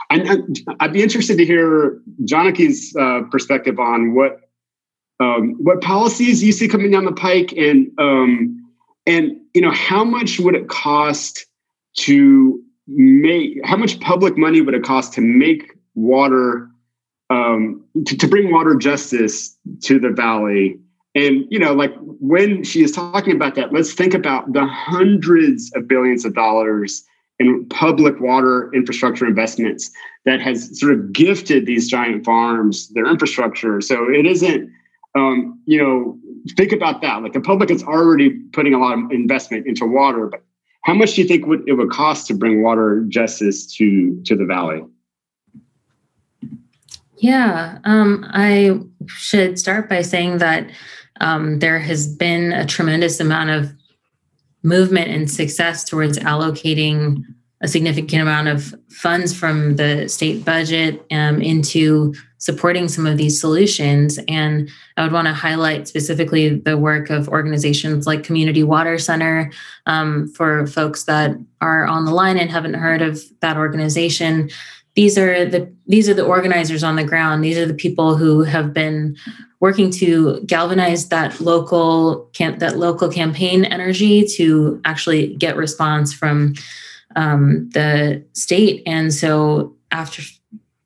I'd be interested to hear Janaki's uh, perspective on what um, what policies you see coming down the pike, and um, and you know how much would it cost to make how much public money would it cost to make water um, to, to bring water justice to the valley? And you know like when she is talking about that let's think about the hundreds of billions of dollars in public water infrastructure investments that has sort of gifted these giant farms their infrastructure. So it isn't, um, you know, think about that. Like the public is already putting a lot of investment into water, but how much do you think would, it would cost to bring water justice to to the valley? Yeah, um, I should start by saying that um, there has been a tremendous amount of movement and success towards allocating a significant amount of funds from the state budget um, into supporting some of these solutions. And I would want to highlight specifically the work of organizations like Community Water Center. Um, for folks that are on the line and haven't heard of that organization, these are the these are the organizers on the ground. These are the people who have been working to galvanize that local camp that local campaign energy to actually get response from um, the state. And so after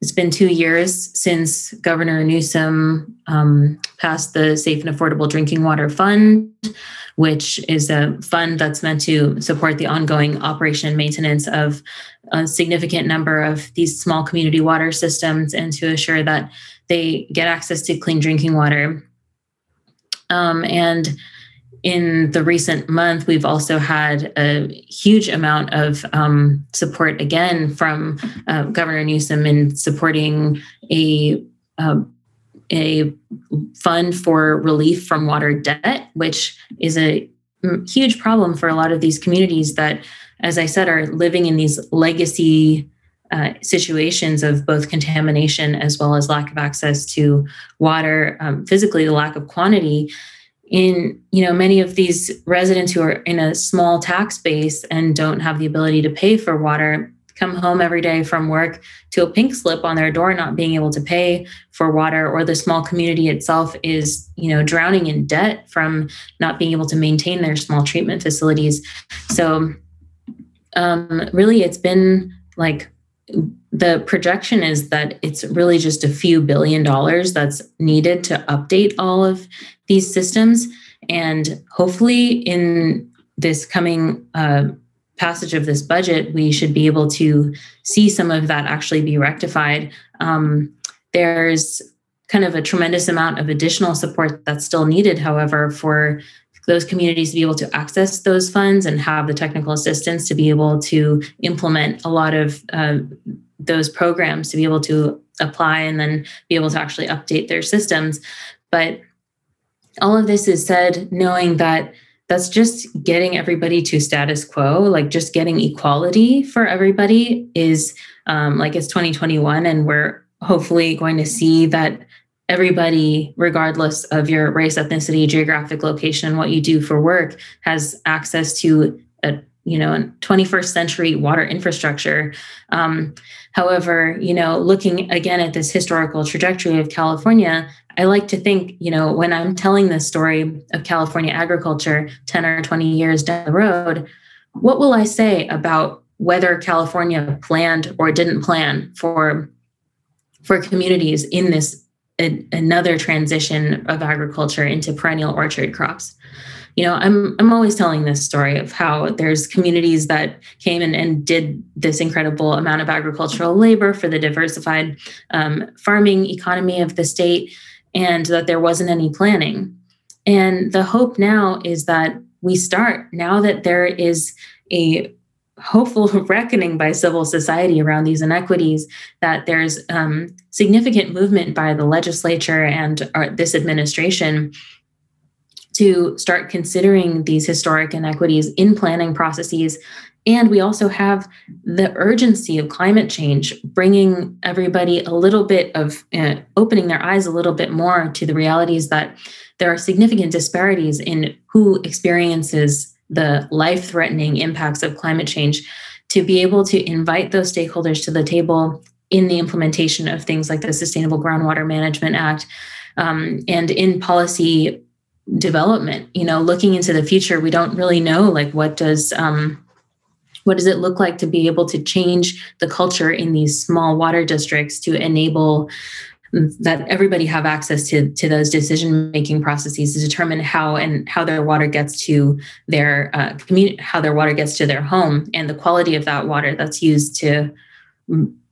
it's been two years since Governor Newsom um, passed the Safe and Affordable Drinking Water Fund, which is a fund that's meant to support the ongoing operation and maintenance of a significant number of these small community water systems and to assure that they get access to clean drinking water. Um, and in the recent month, we've also had a huge amount of um, support again from uh, Governor Newsom in supporting a uh, a fund for relief from water debt, which is a huge problem for a lot of these communities that, as I said, are living in these legacy uh, situations of both contamination as well as lack of access to water, um, physically, the lack of quantity. In you know many of these residents who are in a small tax base and don't have the ability to pay for water come home every day from work to a pink slip on their door not being able to pay for water or the small community itself is you know drowning in debt from not being able to maintain their small treatment facilities so um, really it's been like the projection is that it's really just a few billion dollars that's needed to update all of these systems. And hopefully, in this coming uh, passage of this budget, we should be able to see some of that actually be rectified. Um, there's kind of a tremendous amount of additional support that's still needed, however, for those communities to be able to access those funds and have the technical assistance to be able to implement a lot of uh, those programs to be able to apply and then be able to actually update their systems. But all of this is said knowing that that's just getting everybody to status quo, like just getting equality for everybody is um, like it's 2021 and we're hopefully going to see that everybody, regardless of your race, ethnicity, geographic location, what you do for work, has access to a you know 21st century water infrastructure. Um, however, you know, looking again at this historical trajectory of California, I like to think, you know, when I'm telling this story of California agriculture 10 or 20 years down the road, what will I say about whether California planned or didn't plan for for communities in this another transition of agriculture into perennial orchard crops you know i'm i'm always telling this story of how there's communities that came in and did this incredible amount of agricultural labor for the diversified um, farming economy of the state and that there wasn't any planning. And the hope now is that we start now that there is a hopeful *laughs* reckoning by civil society around these inequities that there's um, significant movement by the legislature and our, this administration to start considering these historic inequities in planning processes. And we also have the urgency of climate change, bringing everybody a little bit of uh, opening their eyes a little bit more to the realities that there are significant disparities in who experiences the life threatening impacts of climate change. To be able to invite those stakeholders to the table in the implementation of things like the Sustainable Groundwater Management Act um, and in policy development you know looking into the future we don't really know like what does um what does it look like to be able to change the culture in these small water districts to enable that everybody have access to to those decision making processes to determine how and how their water gets to their uh, community how their water gets to their home and the quality of that water that's used to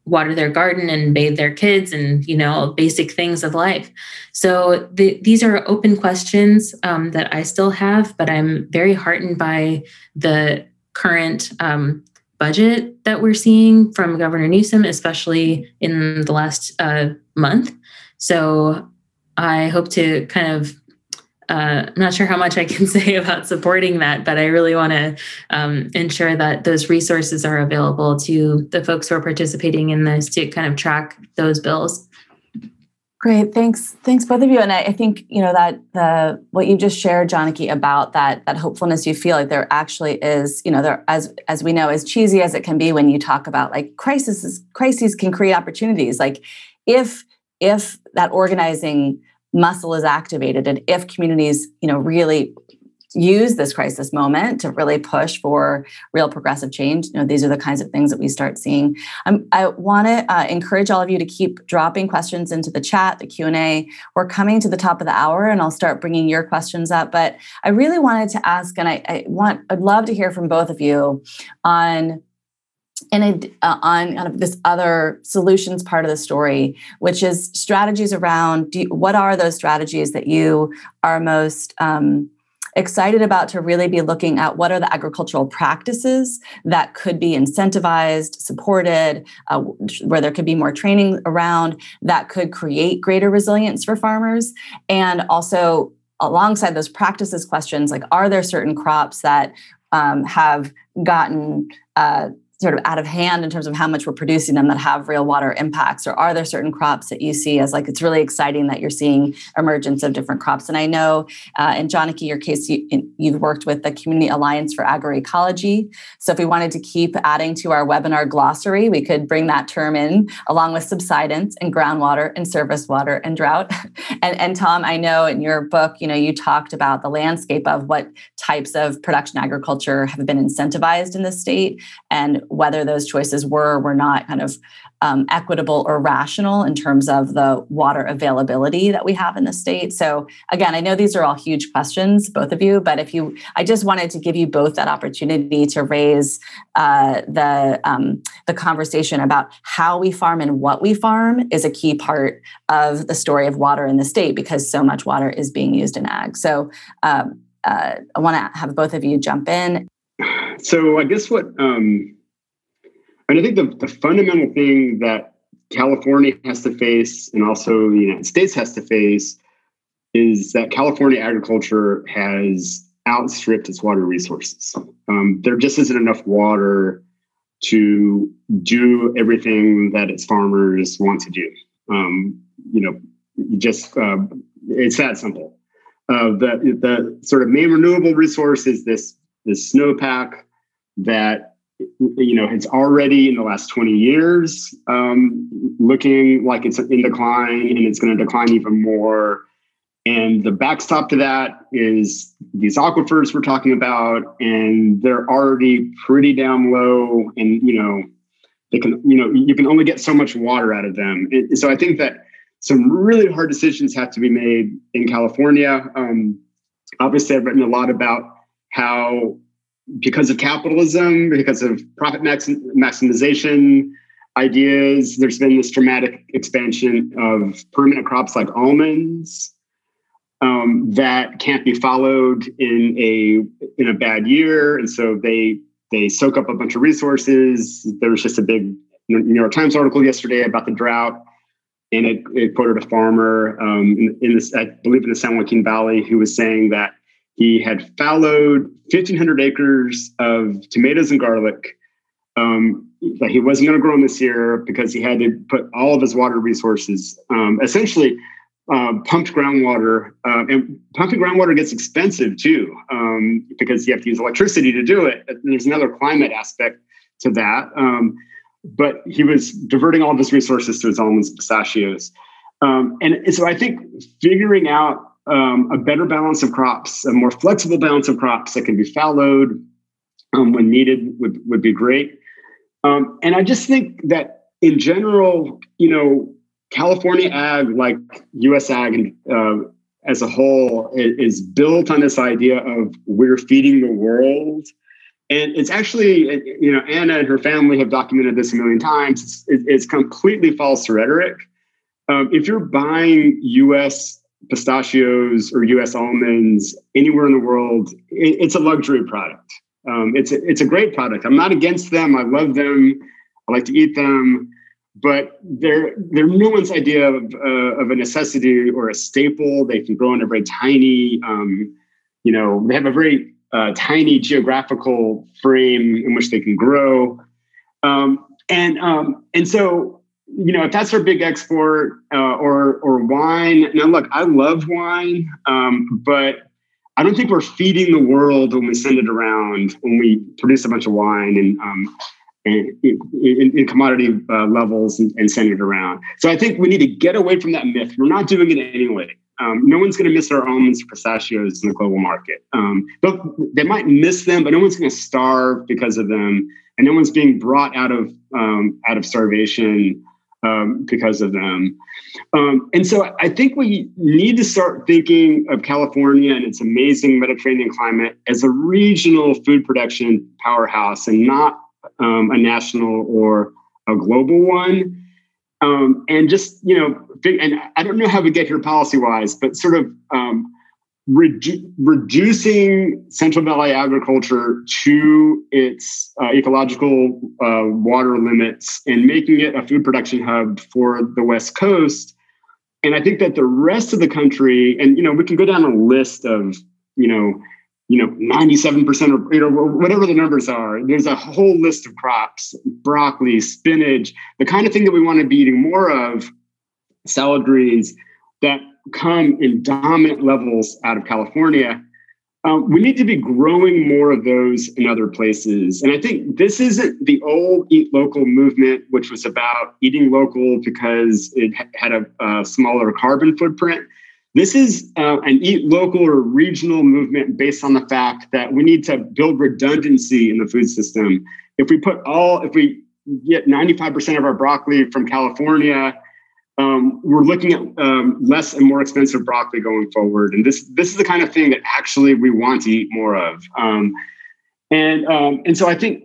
water their garden and bathe their kids and you know basic things of life. So the, these are open questions um, that i still have but i'm very heartened by the current um, budget that we're seeing from governor newsom especially in the last uh, month. So i hope to kind of uh, not sure how much I can *laughs* say about supporting that, but I really want to um, ensure that those resources are available to the folks who are participating in this to kind of track those bills. Great, thanks, thanks both of you. And I, I, think you know that the what you just shared, Janaki, about that that hopefulness you feel like there actually is, you know, there as as we know, as cheesy as it can be when you talk about like crises, crises can create opportunities. Like if if that organizing muscle is activated. And if communities you know really use this crisis moment to really push for real progressive change you know these are the kinds of things that we start seeing. Um, i want to uh, encourage all of you to keep dropping questions into the chat the q&a we're coming to the top of the hour and i'll start bringing your questions up. But i really wanted to ask and i, I want i'd love to hear from both of you on and uh, on kind of this other solutions part of the story, which is strategies around you, what are those strategies that you are most um, excited about to really be looking at what are the agricultural practices that could be incentivized, supported, uh, where there could be more training around that could create greater resilience for farmers, and also alongside those practices questions like are there certain crops that um, have gotten uh, sort of out of hand in terms of how much we're producing them that have real water impacts or are there certain crops that you see as like it's really exciting that you're seeing emergence of different crops? And i know uh, in Janaki, your case you, you've worked with the community alliance for agroecology. So if we wanted to keep adding to our webinar glossary we could bring that term in along with subsidence and groundwater and surface water and drought. *laughs* And, and tom i know in your book you know you talked about the landscape of what types of production agriculture have been incentivized in the state and whether those choices were or were not kind of um, equitable or rational in terms of the water availability that we have in the state. So again, I know these are all huge questions, both of you, but if you, I just wanted to give you both that opportunity to raise uh, the um, the conversation about how we farm and what we farm is a key part of the story of water in the state because so much water is being used in ag. So um, uh, I want to have both of you jump in. So I guess what um, and I think the, the fundamental thing that California has to face and also the United States has to face is that California agriculture has outstripped its water resources. Um, there just isn't enough water to do everything that its farmers want to do. Um, you know, just uh, it's that simple. Uh, the the sort of main renewable resource is this this snowpack that you know, it's already in the last 20 years um, looking like it's in decline and it's going to decline even more. And the backstop to that is these aquifers we're talking about, and they're already pretty damn low. And, you know, they can, you know, you can only get so much water out of them. And so I think that some really hard decisions have to be made in California. Um, obviously, I've written a lot about how, because of capitalism, because of profit maximization ideas, there's been this dramatic expansion of permanent crops like almonds um, that can't be followed in a in a bad year, and so they they soak up a bunch of resources. There was just a big New York Times article yesterday about the drought, and it, it quoted a farmer um, in, in, this, I believe, in the San Joaquin Valley, who was saying that he had fallowed 1,500 acres of tomatoes and garlic um, that he wasn't going to grow them this year because he had to put all of his water resources, um, essentially uh, pumped groundwater. Uh, and pumping groundwater gets expensive too um, because you have to use electricity to do it. There's another climate aspect to that. Um, but he was diverting all of his resources to his almonds pistachios. Um, and so I think figuring out um, a better balance of crops, a more flexible balance of crops that can be fallowed um, when needed would, would be great. Um, and I just think that in general, you know, California ag, like US ag and, uh, as a whole, is built on this idea of we're feeding the world and it's actually, you know, Anna and her family have documented this a million times. It's, it's completely false rhetoric. Um, if you're buying U.S. pistachios or U.S. almonds anywhere in the world, it, it's a luxury product. Um, it's a, it's a great product. I'm not against them. I love them. I like to eat them, but they're they're no one's idea of, uh, of a necessity or a staple. They can grow in a very tiny. Um, you know, they have a very uh, tiny geographical frame in which they can grow. Um, and um, and so you know if that's our big export uh, or or wine. Now look, I love wine, um, but I don't think we're feeding the world when we send it around when we produce a bunch of wine and. Um, in, in, in, commodity uh, levels and, and send it around. So I think we need to get away from that myth. We're not doing it anyway. Um, no one's going to miss our almonds or pistachios in the global market. Um, they might miss them, but no one's going to starve because of them, and no one's being brought out of um, out of starvation um, because of them. Um, and so I think we need to start thinking of California and its amazing Mediterranean climate as a regional food production powerhouse, and not um, a national or a global one. Um, and just you know, and I don't know how we get here policy wise, but sort of um, redu- reducing Central Valley agriculture to its uh, ecological uh, water limits and making it a food production hub for the West Coast. And I think that the rest of the country, and you know, we can go down a list of you know you know, 97% or, you know, whatever the numbers are. There's a whole list of crops, broccoli, spinach, the kind of thing that we want to be eating more of, salad greens that come in dominant levels out of California. Um, we need to be growing more of those in other places. And I think this isn't the old eat local movement, which was about eating local because it had a, a smaller carbon footprint. This is uh, an eat local or regional movement based on the fact that we need to build redundancy in the food system. If we put all, if we get 95% of our broccoli from California, um, we're looking at um, less and more expensive broccoli going forward. And this this is the kind of thing that actually we want to eat more of. Um, and um, and so I think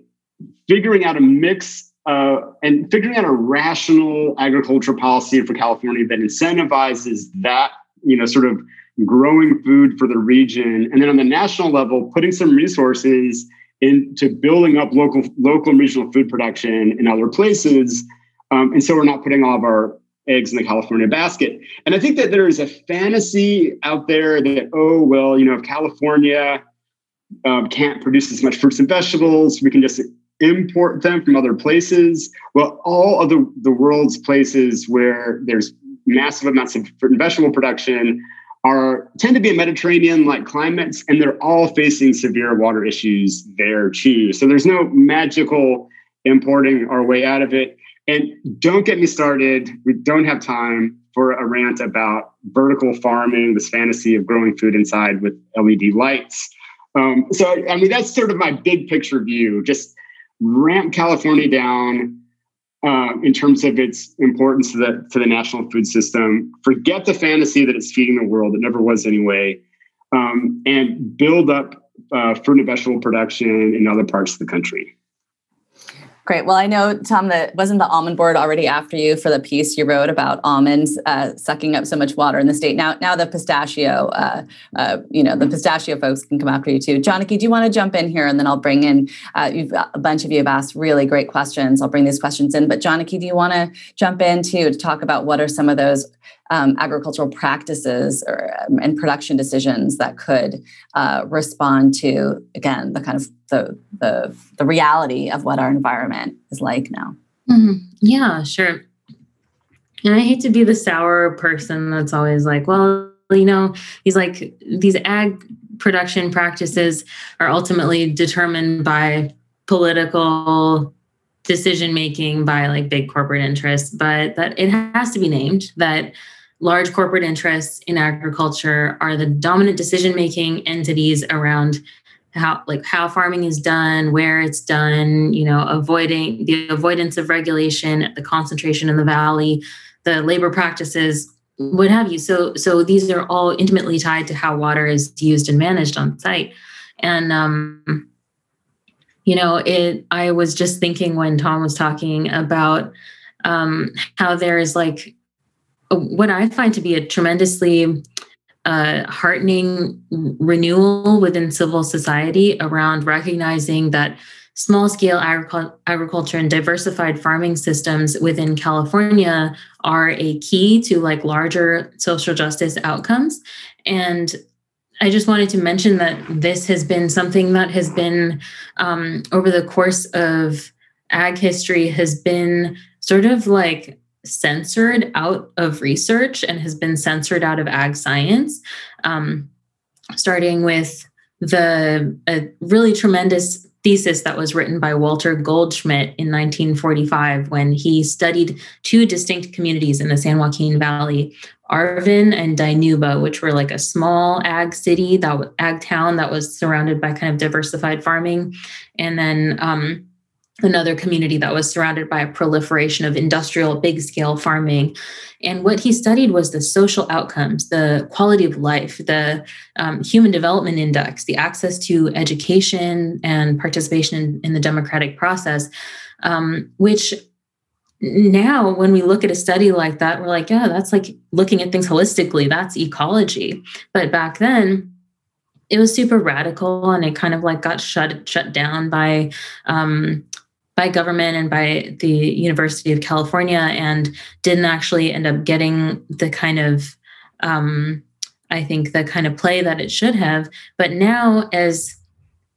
figuring out a mix uh, and figuring out a rational agriculture policy for California that incentivizes that you know, sort of growing food for the region. And then on the national level, putting some resources into building up local, local and regional food production in other places. Um, and so we're not putting all of our eggs in the California basket. And I think that there is a fantasy out there that, oh, well, you know, if California um, can't produce as much fruits and vegetables, we can just import them from other places. Well, all of the, the world's places where there's massive amounts of fruit and vegetable production are tend to be Mediterranean like climates, and they're all facing severe water issues there too. So there's no magical importing our way out of it. And don't get me started. We don't have time for a rant about vertical farming, this fantasy of growing food inside with LED lights. Um, so, I mean, that's sort of my big picture view. Just ramp California down, um, in terms of its importance to the to the national food system. Forget the fantasy that it's feeding the world; it never was anyway, um, and build up uh, fruit and vegetable production in other parts of the country. Great. Well, I know, Tom, that wasn't the almond board already after you for the piece you wrote about almonds uh, sucking up so much water in the state. Now, now the pistachio, uh, uh, you know, the pistachio folks can come after you too. Janaki, do you want to jump in here, and then I'll bring in. Uh, you've a bunch of you have asked really great questions. I'll bring these questions in. But Janaki, do you want to jump in too to talk about what are some of those um, agricultural practices or, um, and production decisions that could uh, respond to again the kind of the, the the reality of what our environment is like now. Mm-hmm. Yeah, sure. And I hate to be the sour person that's always like, well, you know, he's like these ag production practices are ultimately determined by political decision making by like big corporate interests, but that it has to be named that large corporate interests in agriculture are the dominant decision making entities around how like how farming is done where it's done you know avoiding the avoidance of regulation the concentration in the valley the labor practices what have you. So so these are all intimately tied to how water is used and managed on site. And um you know it i was just thinking when tom was talking about um how there's like what I find to be a tremendously uh, heartening renewal within civil society around recognizing that small scale agriculture and diversified farming systems within California are a key to like larger social justice outcomes. And I just wanted to mention that this has been something that has been um, over the course of ag history has been sort of like censored out of research and has been censored out of ag science, um, starting with the a really tremendous thesis that was written by Walter Goldschmidt in 1945 when he studied two distinct communities in the San Joaquin Valley, Arvin and Dinuba, which were like a small ag city, that ag town that was surrounded by kind of diversified farming, and then um, another community that was surrounded by a proliferation of industrial big scale farming. And what he studied was the social outcomes the quality of life the um, human development index the access to education and participation in, in the democratic process um, which now when we look at a study like that we're like yeah that's like looking at things holistically that's ecology. But back then it was super radical and it kind of like got shut shut down by um, by government and by the University of California and didn't actually end up getting the kind of um, I think the kind of play that it should have. But now, as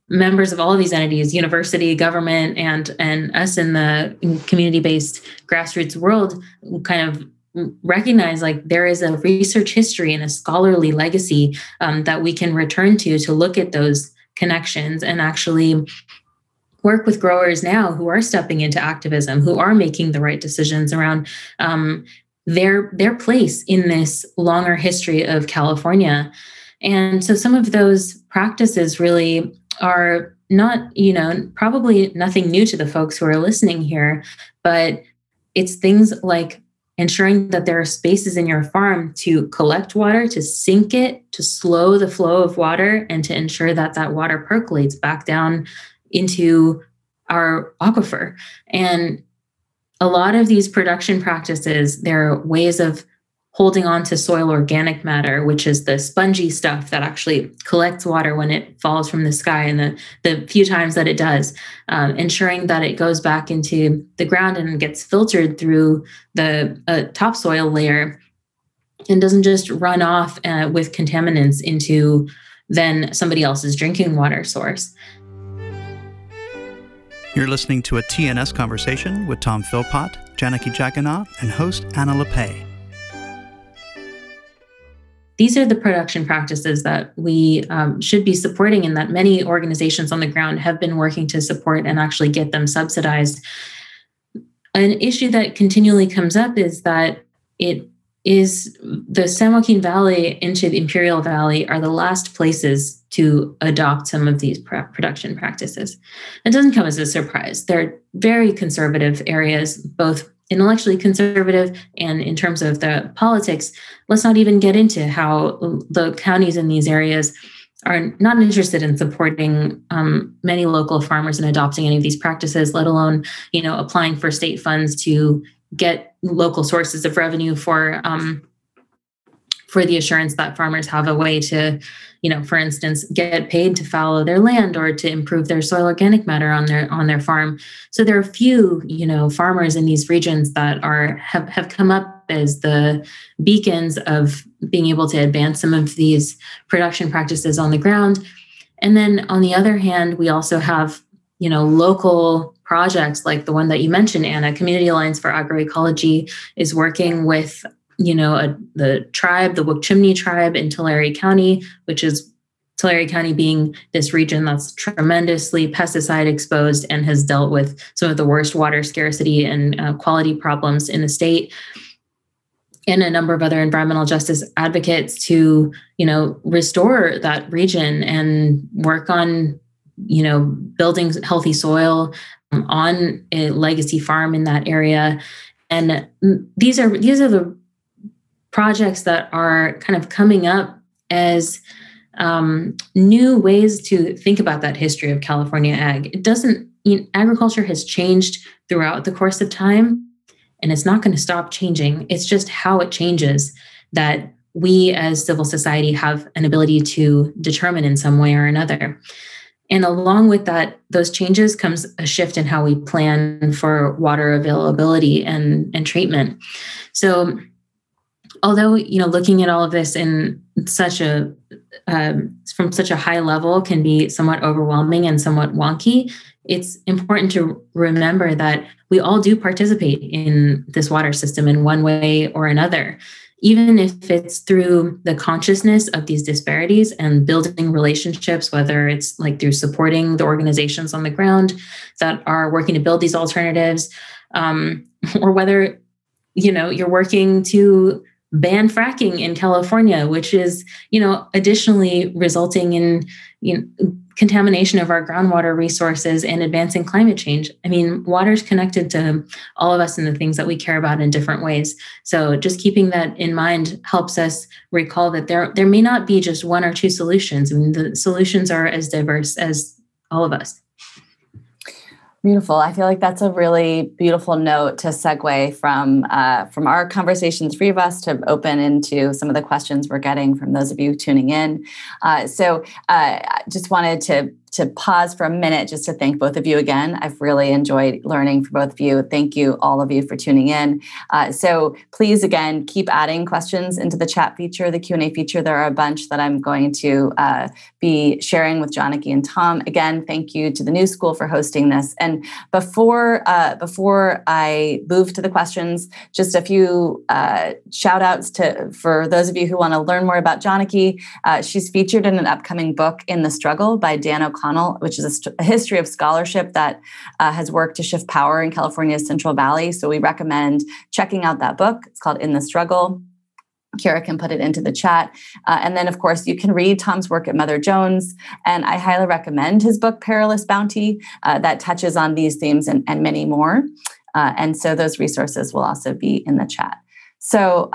members of all of these entities, university, government, and and us in the community-based grassroots world, kind of recognize like there is a research history and a scholarly legacy um, that we can return to to look at those connections and actually work with growers now who are stepping into activism, who are making the right decisions around um, their their place in this longer history of California. And so some of those practices really are not, you know, probably nothing new to the folks who are listening here, but it's things like ensuring that there are spaces in your farm to collect water, to sink it, to slow the flow of water, and to ensure that that water percolates back down into our aquifer. And a lot of these production practices, there are ways of holding on to soil organic matter, which is the spongy stuff that actually collects water when it falls from the sky and the, the few times that it does, um, ensuring that it goes back into the ground and gets filtered through the uh, topsoil layer and doesn't just run off uh, with contaminants into then somebody else's drinking water source. You're listening to a TNS conversation with Tom Philpott, Janaki Jagannath, and host Anna Lappé. These are the production practices that we um, should be supporting, and that many organizations on the ground have been working to support and actually get them subsidized. An issue that continually comes up is that it is the San Joaquin Valley into the Imperial Valley are the last places to adopt some of these production practices. It doesn't come as a surprise. They're very conservative areas, both intellectually conservative and in terms of the politics. Let's not even get into how the counties in these areas are not interested in supporting um, many local farmers and adopting any of these practices, let alone you know applying for state funds to get local sources of revenue for um, for the assurance that farmers have a way to you know for instance get paid to fallow their land or to improve their soil organic matter on their on their farm. So there are a few you know farmers in these regions that are have, have come up as the beacons of being able to advance some of these production practices on the ground. And then on the other hand we also have you know local projects like the one that you mentioned anna community alliance for agroecology is working with you know a, the tribe the Wukchumni tribe in tulare county which is tulare county being this region that's tremendously pesticide exposed and has dealt with some of the worst water scarcity and uh, quality problems in the state. And a number of other environmental justice advocates to you know restore that region and work on you know building healthy soil on a legacy farm in that area. And these are these are the projects that are kind of coming up as um, new ways to think about that history of california ag. It doesn't you know, agriculture has changed throughout the course of time and it's not going to stop changing. It's just how it changes that we as civil society have an ability to determine in some way or another and along with that, those changes comes a shift in how we plan for water availability and, and treatment. So although, you know, looking at all of this in such a um, from such a high level can be somewhat overwhelming and somewhat wonky, it's important to remember that we all do participate in this water system in one way or another even if it's through the consciousness of these disparities and building relationships, whether it's like through supporting the organizations on the ground that are working to build these alternatives, um, *laughs* or whether you know you're working to ban fracking in California, which is you know additionally resulting in you know contamination of our groundwater resources and advancing climate change. I mean, water is connected to all of us and the things that we care about in different ways. So just keeping that in mind helps us recall that there there may not be just one or two solutions. I mean, the solutions are as diverse as all of us. Beautiful. I feel like that's a really beautiful note to segue from uh, from our conversations, three of us, to open into some of the questions we're getting from those of you tuning in. Uh, so, uh, just wanted to to pause for a minute just to thank both of you again. I've really enjoyed learning from both of you. Thank you, all of you, for tuning in. Uh, so please, again, keep adding questions into the chat feature, the Q&A feature. There are a bunch that I'm going to uh, be sharing with Janaki and Tom. Again, thank you to the New School for hosting this. And before, uh, before I move to the questions, just a few uh, shout outs to, for those of you who want to learn more about Janaki. Uh, she's featured in an upcoming book, In the Struggle by Dan O'Connor O'Connell, which is a, a history of scholarship that uh, has worked to shift power in California's Central Valley. So we recommend checking out that book. It's called In the Struggle. Kira can put it into the chat. Uh, and then, of course, you can read Tom's work at Mother Jones. And I highly recommend his book, Perilous Bounty, uh, that touches on these themes and, and many more. Uh, and so those resources will also be in the chat. So,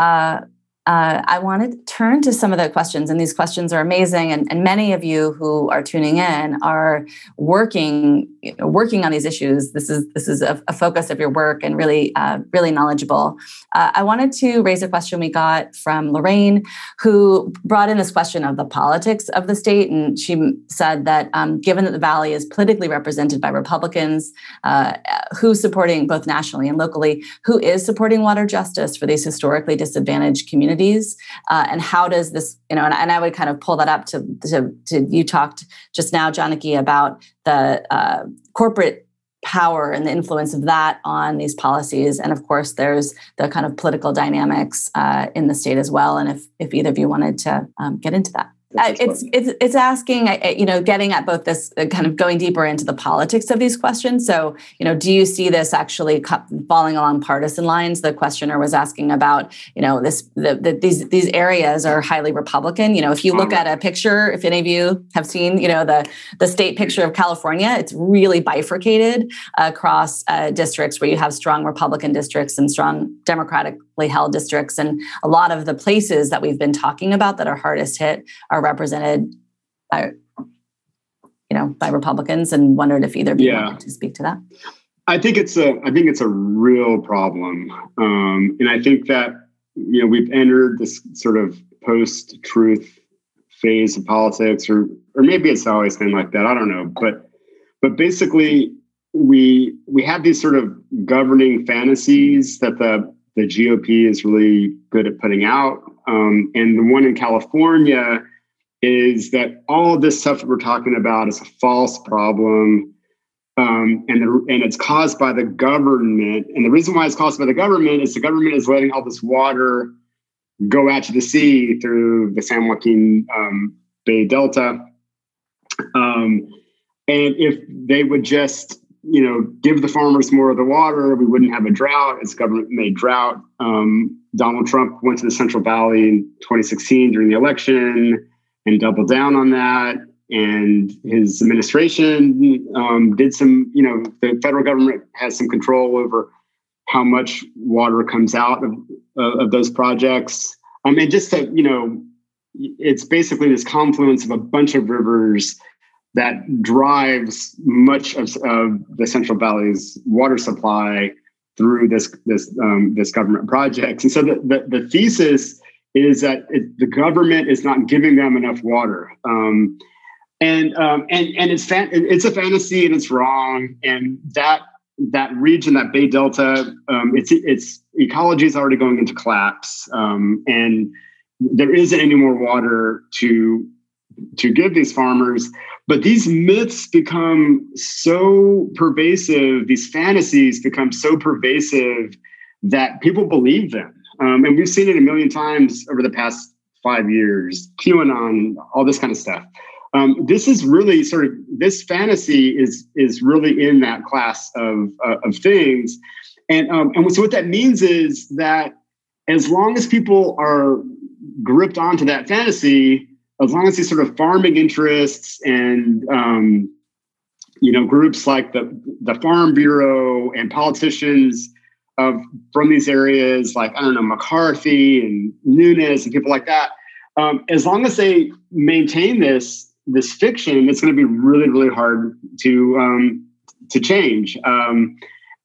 uh, uh, I want to turn to some of the questions, and these questions are amazing. And, and many of you who are tuning in are working you know, working on these issues. This is this is a, a focus of your work, and really uh, really knowledgeable. Uh, I wanted to raise a question we got from Lorraine, who brought in this question of the politics of the state, and she said that um, given that the Valley is politically represented by Republicans, uh, who's supporting both nationally and locally, who is supporting water justice for these historically disadvantaged communities communities uh, and how does this you know and, and, i would kind of pull that up to, to, to you talked just now janaki about the uh, corporate power and the influence of that on these policies. And of course there's the kind of political dynamics uh, in the state as well. And if if either of you wanted to um, get into that it's it's it's asking, you know, getting at both this uh, kind of going deeper into the politics of these questions. So, you know, do you see this actually falling along partisan lines? The questioner was asking about, you know, this the, the, these these areas are highly Republican. You know, if you look at a picture, if any of you have seen, you know, the the state picture of California, it's really bifurcated across uh, districts where you have strong Republican districts and strong Democratically held districts, and a lot of the places that we've been talking about that are hardest hit are represented by you know by Republicans and wondered if either of you yeah. wanted to speak to that. I think it's a I think it's a real problem, um, and I think that you know we've entered this sort of post-truth phase of politics, or or maybe it's always been like that. I don't know, but but basically we we have these sort of governing fantasies that the the GOP is really good at putting out, um, and the one in California is that all this stuff that we're talking about is a false problem. Um, and, the, and it's caused by the government. And the reason why it's caused by the government is the government is letting all this water go out to the sea through the San Joaquin um, Bay Delta. Um, and if they would just, you know, give the farmers more of the water, we wouldn't have a drought. It's government-made drought. Um, Donald Trump went to the Central Valley in 2016 during the election and doubled down on that. And his administration um, did some, you know, the federal government has some control over how much water comes out of, uh, of those projects. I mean, just to, you know, it's basically this confluence of a bunch of rivers that drives much of, of the Central Valley's water supply through this this um, this government project. And so the, the, the thesis is that it, the government is not giving them enough water. Um, and um, and and it's fan- it's a fantasy and it's wrong. And that that region, that Bay Delta, um, its its ecology is already going into collapse, um, and there isn't any more water to to give these farmers. But these myths become so pervasive; these fantasies become so pervasive that people believe them. Um, and we've seen it a million times over the past five years, QAnon, all this kind of stuff. Um, this is really sort of this fantasy is is really in that class of uh, of things, and um, and so what that means is that as long as people are gripped onto that fantasy, as long as these sort of farming interests and um, you know groups like the the Farm Bureau and politicians of from these areas like I don't know McCarthy and Nunes and people like that. Um, as long as they maintain this this fiction, it's going to be really really hard to um, to change. Um,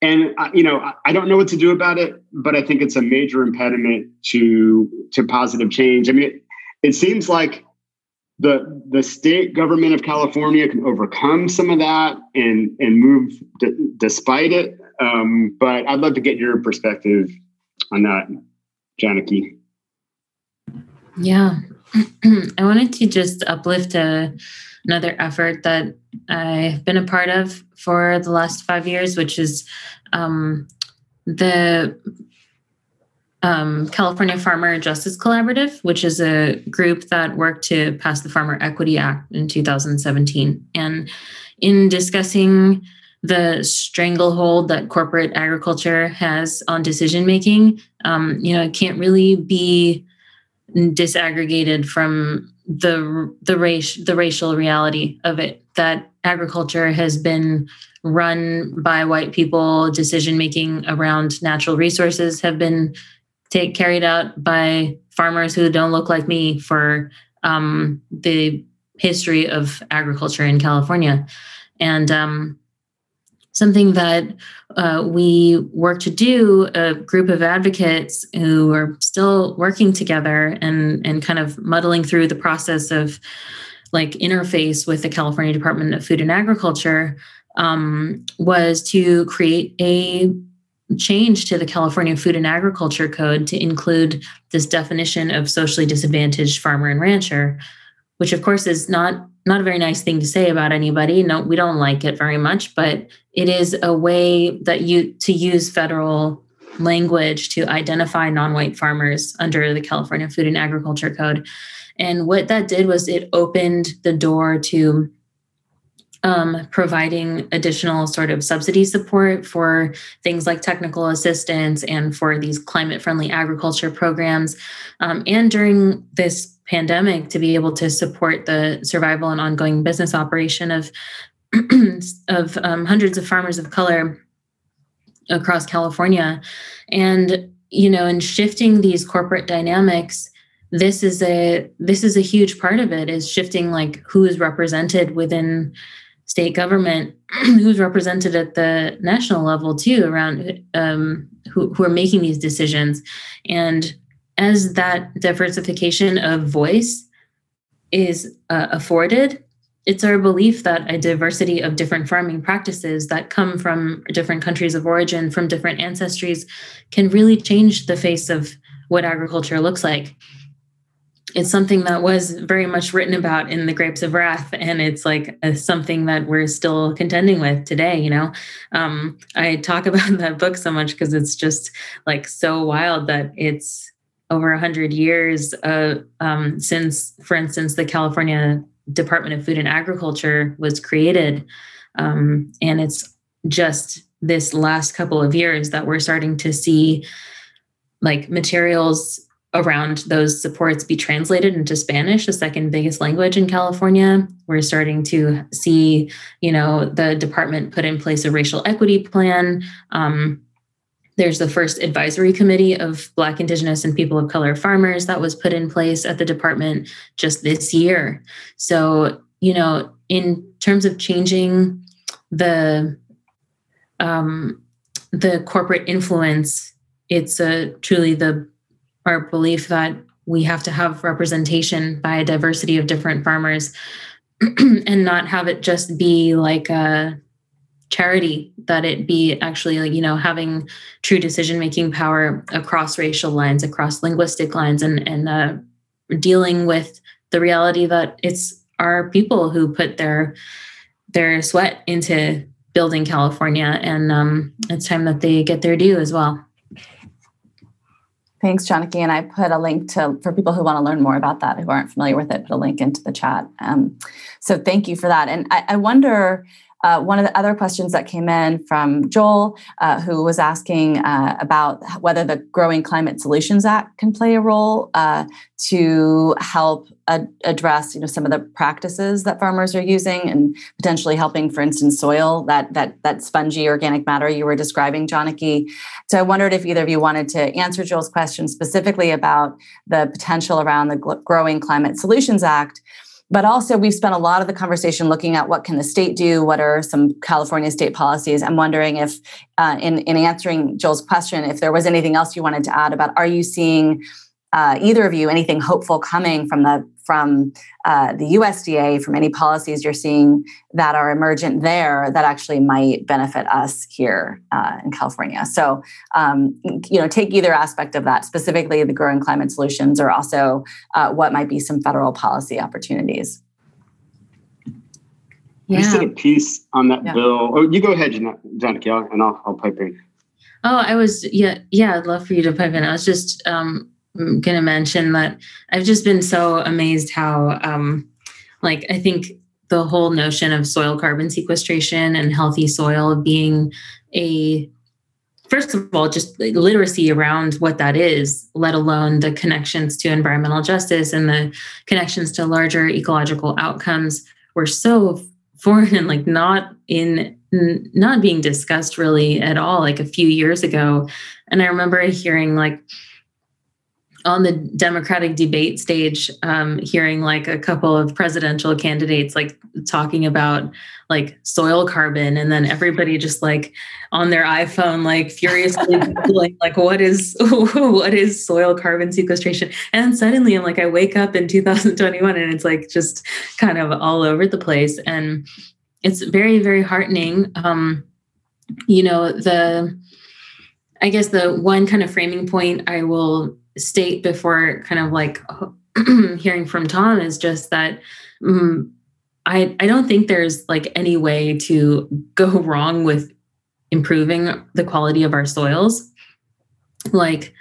and uh, you know I don't know what to do about it, but I think it's a major impediment to to positive change. I mean, it, it seems like the the state government of California can overcome some of that and and move d- despite it. Um, but I'd love to get your perspective on that, Janaki. Yeah, *clears throat* I wanted to just uplift a, another effort that I've been a part of for the last five years, which is um, the um, California Farmer Justice Collaborative, which is a group that worked to pass the Farmer Equity Act in 2017. And in discussing the stranglehold that corporate agriculture has on decision making, um, you know, it can't really be disaggregated from the the race the racial reality of it that agriculture has been run by white people decision making around natural resources have been take carried out by farmers who don't look like me for um, the history of agriculture in California. And um, something that uh, we work to do a group of advocates who are still working together and and kind of muddling through the process of like interface with the california department of food and agriculture um, was to create a change to the california food and agriculture code to include this definition of socially disadvantaged farmer and rancher which of course is not not a very nice thing to say about anybody. No, we don't like it very much, but it is a way that you to use federal language to identify non-white farmers under the California Food and Agriculture Code. And what that did was it opened the door to um, providing additional sort of subsidy support for things like technical assistance and for these climate friendly agriculture programs. Um, and during this pandemic, to be able to support the survival and ongoing business operation of, *clears throat* of um, hundreds of farmers of color across California. And, you know, in shifting these corporate dynamics, this is a this is a huge part of it is shifting like who is represented within state government *clears throat* who's represented at the national level too around um, who, who are making these decisions. And as that diversification of voice is uh, afforded it's our belief that a diversity of different farming practices that come from different countries of origin from different ancestries can really change the face of what agriculture looks like it's something that was very much written about in the grapes of wrath and it's like a, something that we're still contending with today you know? Um, i talk *laughs* about that book so much because it's just like so wild that it's over 100 years uh, um, since for instance the california department of food and agriculture was created. Um, and it's just this last couple of years that we're starting to see like materials around those supports be translated into Spanish, the second biggest language in California. We're starting to see, you know, the department put in place a racial equity plan. Um, there's the first advisory committee of Black, Indigenous, and people of color farmers that was put in place at the department just this year. So, you know, in terms of changing the um, the corporate influence, it's a truly the our belief that we have to have representation by a diversity of different farmers *clears throat* and not have it just be like a charity that it be actually you know having true decision making power across racial lines across linguistic lines and and uh, dealing with the reality that it's our people who put their their sweat into building california and um, it's time that they get their due as well Thanks, Janaki. And I put a link to, for people who want to learn more about that, who aren't familiar with it, put a link into the chat. Um, so thank you for that. And I, I wonder, uh, one of the other questions that came in from Joel, uh, who was asking uh, about whether the Growing Climate Solutions Act can play a role uh, to help ad- address, you know, some of the practices that farmers are using, and potentially helping, for instance, soil that that that spongy organic matter you were describing, Janaki. So I wondered if either of you wanted to answer Joel's question specifically about the potential around the Growing Climate Solutions Act but also we've spent a lot of the conversation looking at what can the state do? What are some california state policies? I'm wondering if uh, in, in answering joel's question if there was anything else you wanted to add about are you seeing uh, either of you anything hopeful coming from the from uh, the USDA, from any policies you're seeing that are emergent there that actually might benefit us here uh, in California. So, um, you know, take either aspect of that, specifically the growing climate solutions, or also uh, what might be some federal policy opportunities. Yeah. just did a piece on that yeah. bill. Oh, you go ahead, Janaki, and I'll, I'll pipe in. Oh, I was yeah yeah. I'd love for you to pipe in. I was just um, going to mention that I've just been so amazed how, um, like, I think the whole notion of soil carbon sequestration and healthy soil being a first of all just literacy around what that is let alone the connections to environmental justice and the connections to larger ecological outcomes were so foreign and like not in not being discussed really at all like a few years ago. And i remember hearing like on the Democratic debate stage, um, hearing like a couple of presidential candidates like talking about like soil carbon, and then everybody just like on their iPhone, like furiously *laughs* googling like what is *laughs* what is soil carbon sequestration, and suddenly I'm like I wake up in 2021 and it's like just kind of all over the place, and it's very very heartening. Um, you know the. I guess the one kind of framing point I will state before kind of like *clears throat* hearing from Tom is just that um, I, I don't think there's like any way to go *laughs* wrong with improving the quality of our soils. Like,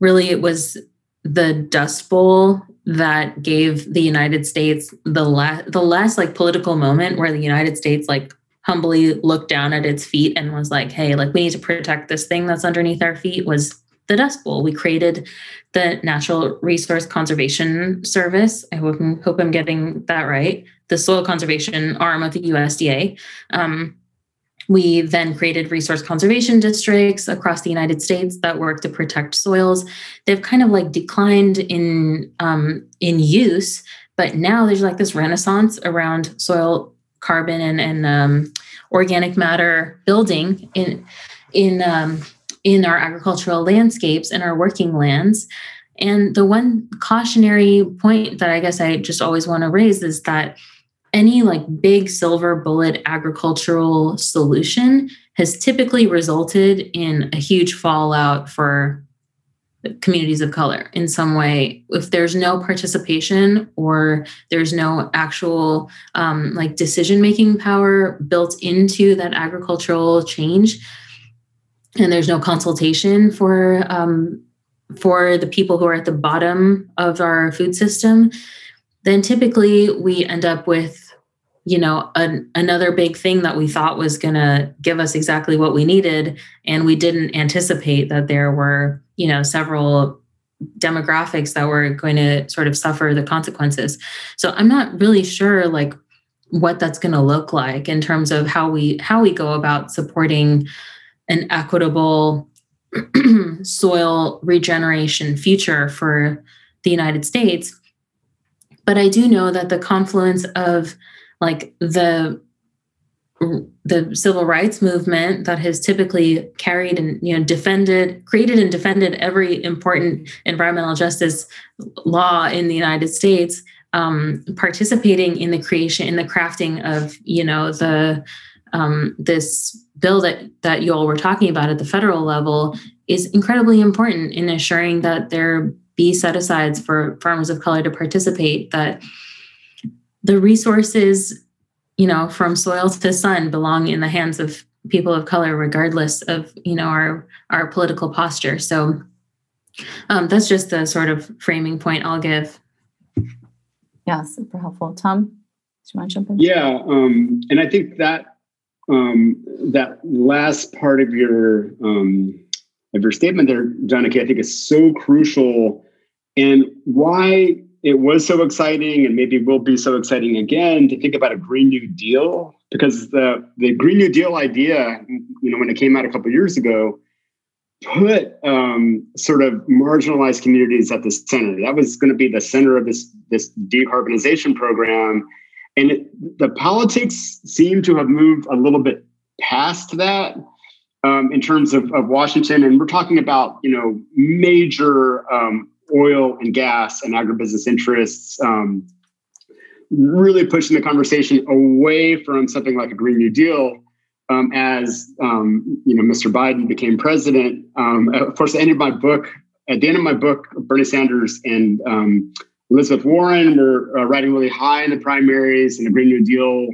really, it was the Dust Bowl that gave the United States the last the last like political moment where the United States like humbly looked down at its feet and was like, hey, like we need to protect this thing that's underneath our feet was the Dust Bowl. We created the Natural Resource Conservation Service. I hope, hope I'm getting that right. The soil conservation arm of the USDA. Um, we then created resource conservation districts across the United States that work to protect soils. They've kind of like declined in um, in use, but now there's like this renaissance around soil carbon and, and um, organic matter building in in um, in our agricultural landscapes and our working lands. And the one cautionary point that I guess I just always want to raise is that any like big silver bullet agricultural solution has typically resulted in a huge fallout for communities of color in some way if there's no participation or there's no actual um, like decision making power built into that agricultural change and there's no consultation for um, for the people who are at the bottom of our food system then typically we end up with you know an, another big thing that we thought was going to give us exactly what we needed and we didn't anticipate that there were you know several demographics that were going to sort of suffer the consequences. So i'm not really sure like what that's going to look like in terms of how we how we go about supporting an equitable *clears throat* soil regeneration future for the united states. But i do know that the confluence of like the the civil rights movement that has typically carried and you know defended created and defended every important environmental justice law in the united states um, participating in the creation in the crafting of you know the um, this bill that that you all were talking about at the federal level is incredibly important in assuring that there be set asides for farmers of color to participate that the resources, you know, from soil to sun belong in the hands of people of color, regardless of, you know, our our political posture. So um, that's just the sort of framing point I'll give. Yeah, super helpful. Tom, do you want to jump in? Yeah, um, and I think that um, that last part of your um, of your statement there, Janaki, I think is so crucial, and why it was so exciting and maybe will be so exciting again to think about a green new deal because the the green new deal idea you know when it came out a couple years ago put um, sort of marginalized communities at the center. That was going to be the center of this this decarbonization program and it, the politics seem to have moved a little bit past that um, in terms of, of washington and we're talking about you know major um, oil and gas and agribusiness interests, um, really pushing the conversation away from something like a Green New Deal. Um, as um, you know, Mr. Biden became president. Um, of course, at the end of my book, at the end of my book, Bernie Sanders and um, Elizabeth Warren were uh, riding really high in the primaries, and a Green New Deal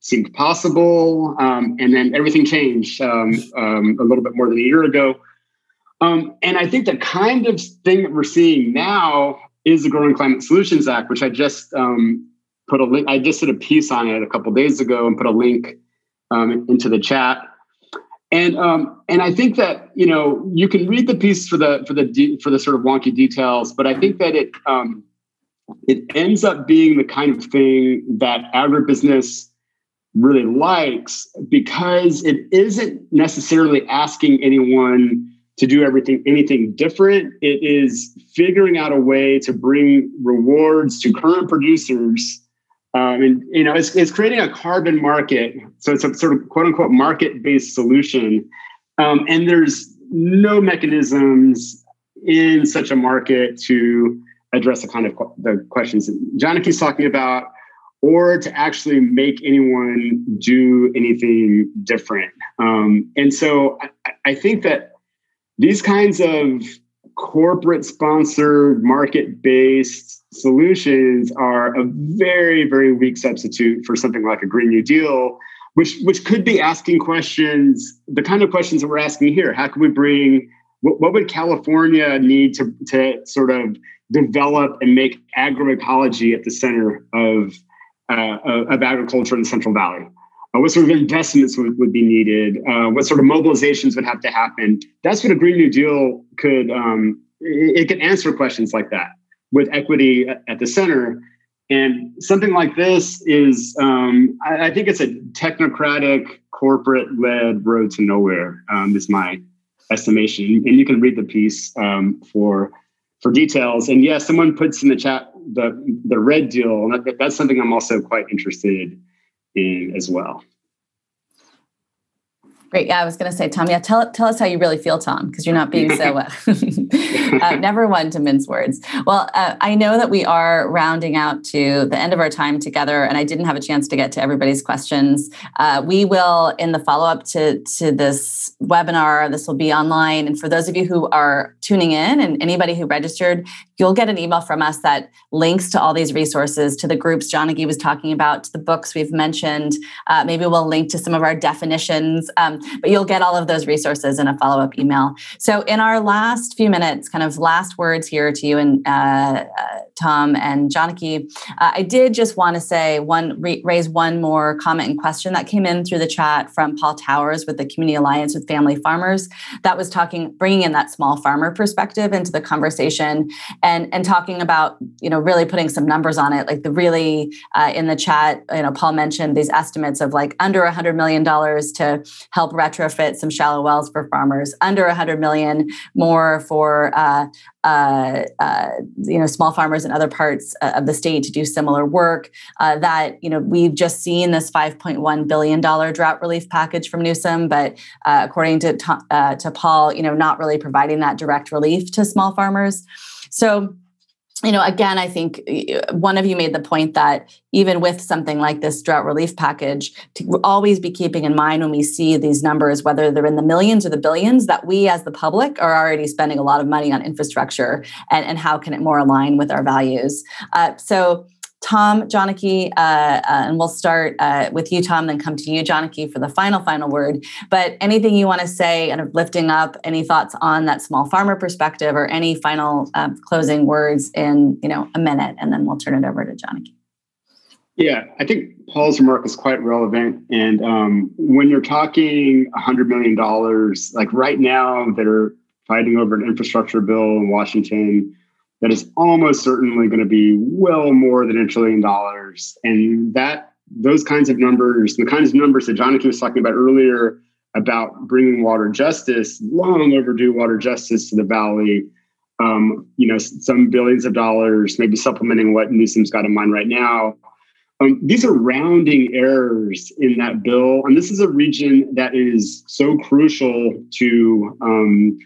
seemed possible. Um, and then everything changed a little bit more than a year ago. Um, and I think the kind of thing that we're seeing now is the Growing Climate Solutions Act, which I just um, put a link. I just did a piece on it a couple days ago and put a link um, into the chat. And um, and I think that you know you can read the piece for the for the de- for the sort of wonky details, but I think that it um, it ends up being the kind of thing that agribusiness really likes because it isn't necessarily asking anyone to do everything anything different. It is figuring out a way to bring rewards to current producers um, and you know it's, it's creating a carbon market. So it's a sort of quote unquote market based solution. Um, and there's no mechanisms in such a market to address the kind of the questions that Janaki's talking about or to actually make anyone do anything different. Um, and so I, I think that these kinds of corporate sponsored market based solutions are a very very weak substitute for something like a green new deal which which could be asking questions the kind of questions that we're asking here. How can we bring what, what would california need to to sort of develop and make agroecology at the center of, uh, of agriculture in the Central Valley. Uh, what sort of investments would, would be needed? Uh, what sort of mobilizations would have to happen? That's what a Green New Deal could, um, it, could answer questions like that with equity at the center. And something like this is, um, I, I, think it's a technocratic, corporate led road to nowhere, um, is my estimation. And you can read the piece um, for for details. And yes, yeah, someone puts in the chat the the red deal. That, that's something I'm also quite interested in as well. Great. Yeah, I was going to say, Tom. Yeah, tell tell us how you really feel, Tom, because you're not being so *laughs* uh, *laughs* uh, never one to mince words. Well, uh, I know that we are rounding out to the end of our time together, and I didn't have a chance to get to everybody's questions. Uh, we will, in the follow up to to this webinar, this will be online, and for those of you who are tuning in, and anybody who registered, you'll get an email from us that links to all these resources, to the groups Janaki was talking about, to the books we've mentioned. Uh, maybe we'll link to some of our definitions. Um, but you'll get all of those resources in a follow up email. So, in our last few minutes, kind of last words here to you and uh, uh, Tom and Janaki, uh, I did just want to say one, re- raise one more comment and question that came in through the chat from Paul Towers with the Community Alliance with Family Farmers. That was talking, bringing in that small farmer perspective into the conversation and and talking about you know really putting some numbers on it. Like the really uh, in the chat, you know, Paul mentioned these estimates of like under a hundred million dollars to help retrofit some shallow wells for farmers, under a 100 million more for uh, uh, uh, you know small farmers in other parts uh, of the state to do similar work. Uh, that you know we've just seen this 5.1 billion dollar drought relief package from Newsom, but according to to Paul, you know not really providing that direct relief to small farmers. So you know, again, I think one of you made the point that even with something like this drought relief package, to always be keeping in mind when we see these numbers, whether they're in the millions or the billions, that we as the public are already spending a lot of money on infrastructure and, and how can it more align with our values. Uh, so Tom, Janaki, uh, uh, and we'll start uh, with you, Tom, then come to you, Janaki, for the final, final word. But anything you want to say, and of lifting up, any thoughts on that small farmer perspective, or any final um, closing words in you know a minute, and then we'll turn it over to Janaki. Yeah, I think Paul's remark is quite relevant. And um, when you're talking $100 million, like right now, that are fighting over an infrastructure bill in Washington that is almost certainly going to be well more than a trillion dollars. And that those kinds of numbers, the kinds of numbers that Jonathan was talking about earlier about bringing water justice, long overdue water justice to the valley. Um, you know, some billions of dollars, maybe supplementing what Newsom's got in mind right now. Um, these are rounding errors in that bill, and this is a region that is so crucial to um,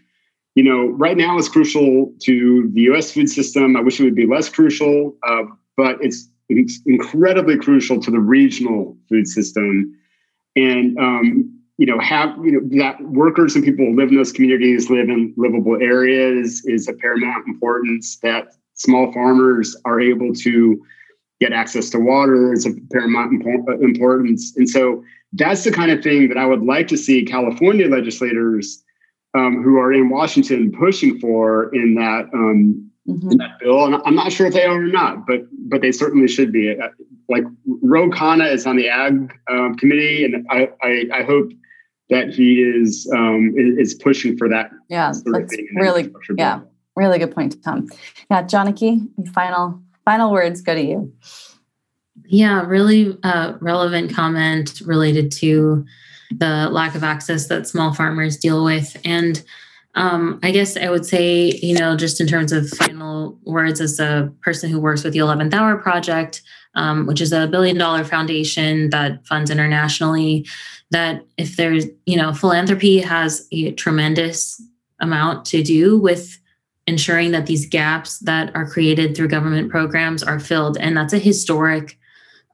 you know, right now it's crucial to the U.S. food system. I wish it would be less crucial, uh, but it's, it's, incredibly crucial to the regional food system. And um, you know, have you know that workers and people who live in those communities live in livable areas is of paramount importance. That small farmers are able to get access to water is of paramount importance. And so that's the kind of thing that I would like to see California legislators um, who are in Washington pushing for in that um, mm-hmm. in that bill. And I'm not sure if they are or not, but but they certainly should be. Uh, like Ro Khanna is on the Ag um, committee, and I, I, I hope that he is um, is pushing for that. Yeah, that's really yeah, really good point, Tom. Yeah, Janaki, final final words go to you. Yeah, really uh, relevant comment related to the lack of access that small farmers deal with. And um, I guess I would say, you know, just in terms of final words, as a person who works with the 11th Hour Project, um, which is a billion dollar foundation that funds internationally, that if there's, you know, philanthropy has a tremendous amount to do with ensuring that these gaps that are created through government programs are filled. And that's a historic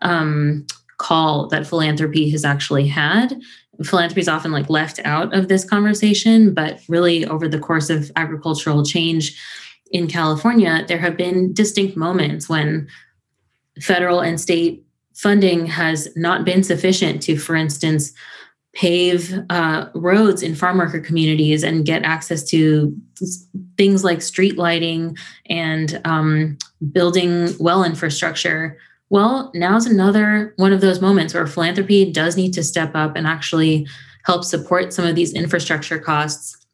um, call that philanthropy has actually had philanthropy is often like left out of this conversation, but really over the course of agricultural change in California, there have been distinct moments when federal and state funding has not been sufficient to, for instance, pave uh, roads in farm worker communities and get access to things like street lighting and um, building well infrastructure. Well, now's another one of those moments where philanthropy does need to step up and actually help support some of these infrastructure costs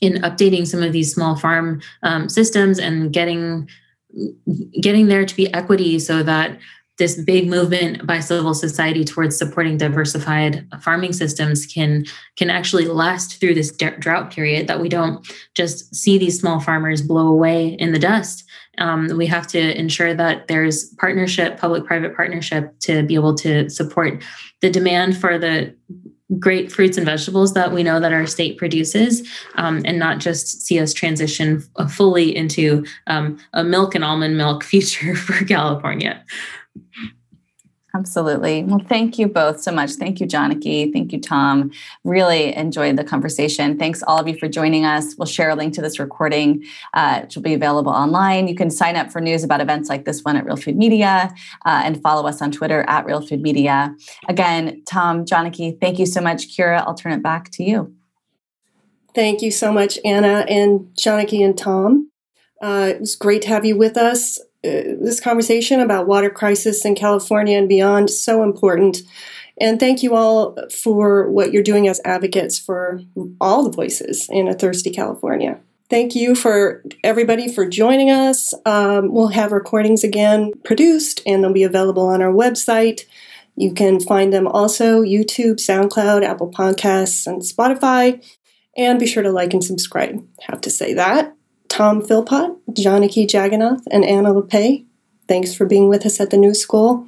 in updating some of these small farm um, systems and getting getting there to be equity so that this big movement by civil society towards supporting diversified farming systems can can actually last through this drought period that we don't just see these small farmers blow away in the dust um, we have to ensure that there's partnership public private partnership to be able to support the demand for the great fruits and vegetables that we know that our state produces um, and not just see us transition fully into um, a milk and almond milk *laughs* future for california Absolutely. Well, thank you both so much. Thank you, Janaki. Thank you, Tom. Really enjoyed the conversation. Thanks all of you for joining us. We'll share a link to this recording, uh, which will be available online. You can sign up for news about events like this one at Real Food Media uh, and follow us on Twitter at Real Food Media. Again, Tom, Janaki, thank you so much. Kira, I'll turn it back to you. Thank you so much, Anna and Janaki and Tom. Uh, it was great to have you with us. Uh, this conversation about water crisis in California and beyond so important. And thank you all for what you're doing as advocates for all the voices in a thirsty California. Thank you for everybody for joining us. Um, we'll have recordings again produced and they'll be available on our website. You can find them also YouTube, SoundCloud, Apple Podcasts, and Spotify. And be sure to like and subscribe. Have to say that. Tom Philpott, Janaki Jagannath, and Anna Lappé. Thanks for being with us at the New School,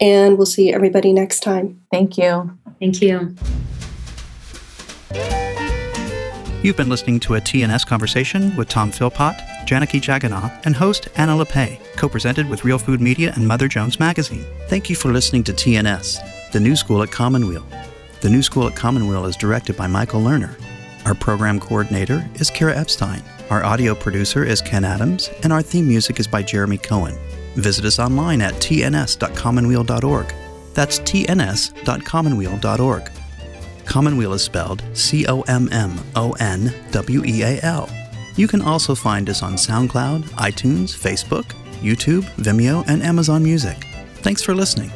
and we'll see everybody next time. Thank you. Thank you. You've been listening to a TNS conversation with Tom Philpott, Janaki Jagannath, and host Anna Lappé, co-presented with Real Food Media and Mother Jones Magazine. Thank you for listening to TNS, the New School at Commonweal. The New School at Commonweal is directed by Michael Lerner. Our program coordinator is Kira Epstein. Our audio producer is Ken Adams, and our theme music is by Jeremy Cohen. Visit us online at tns.commonweal.org. That's tns.commonweal.org. Commonweal is spelled C O M M O N W E A L. You can also find us on SoundCloud, iTunes, Facebook, YouTube, Vimeo, and Amazon Music. Thanks for listening.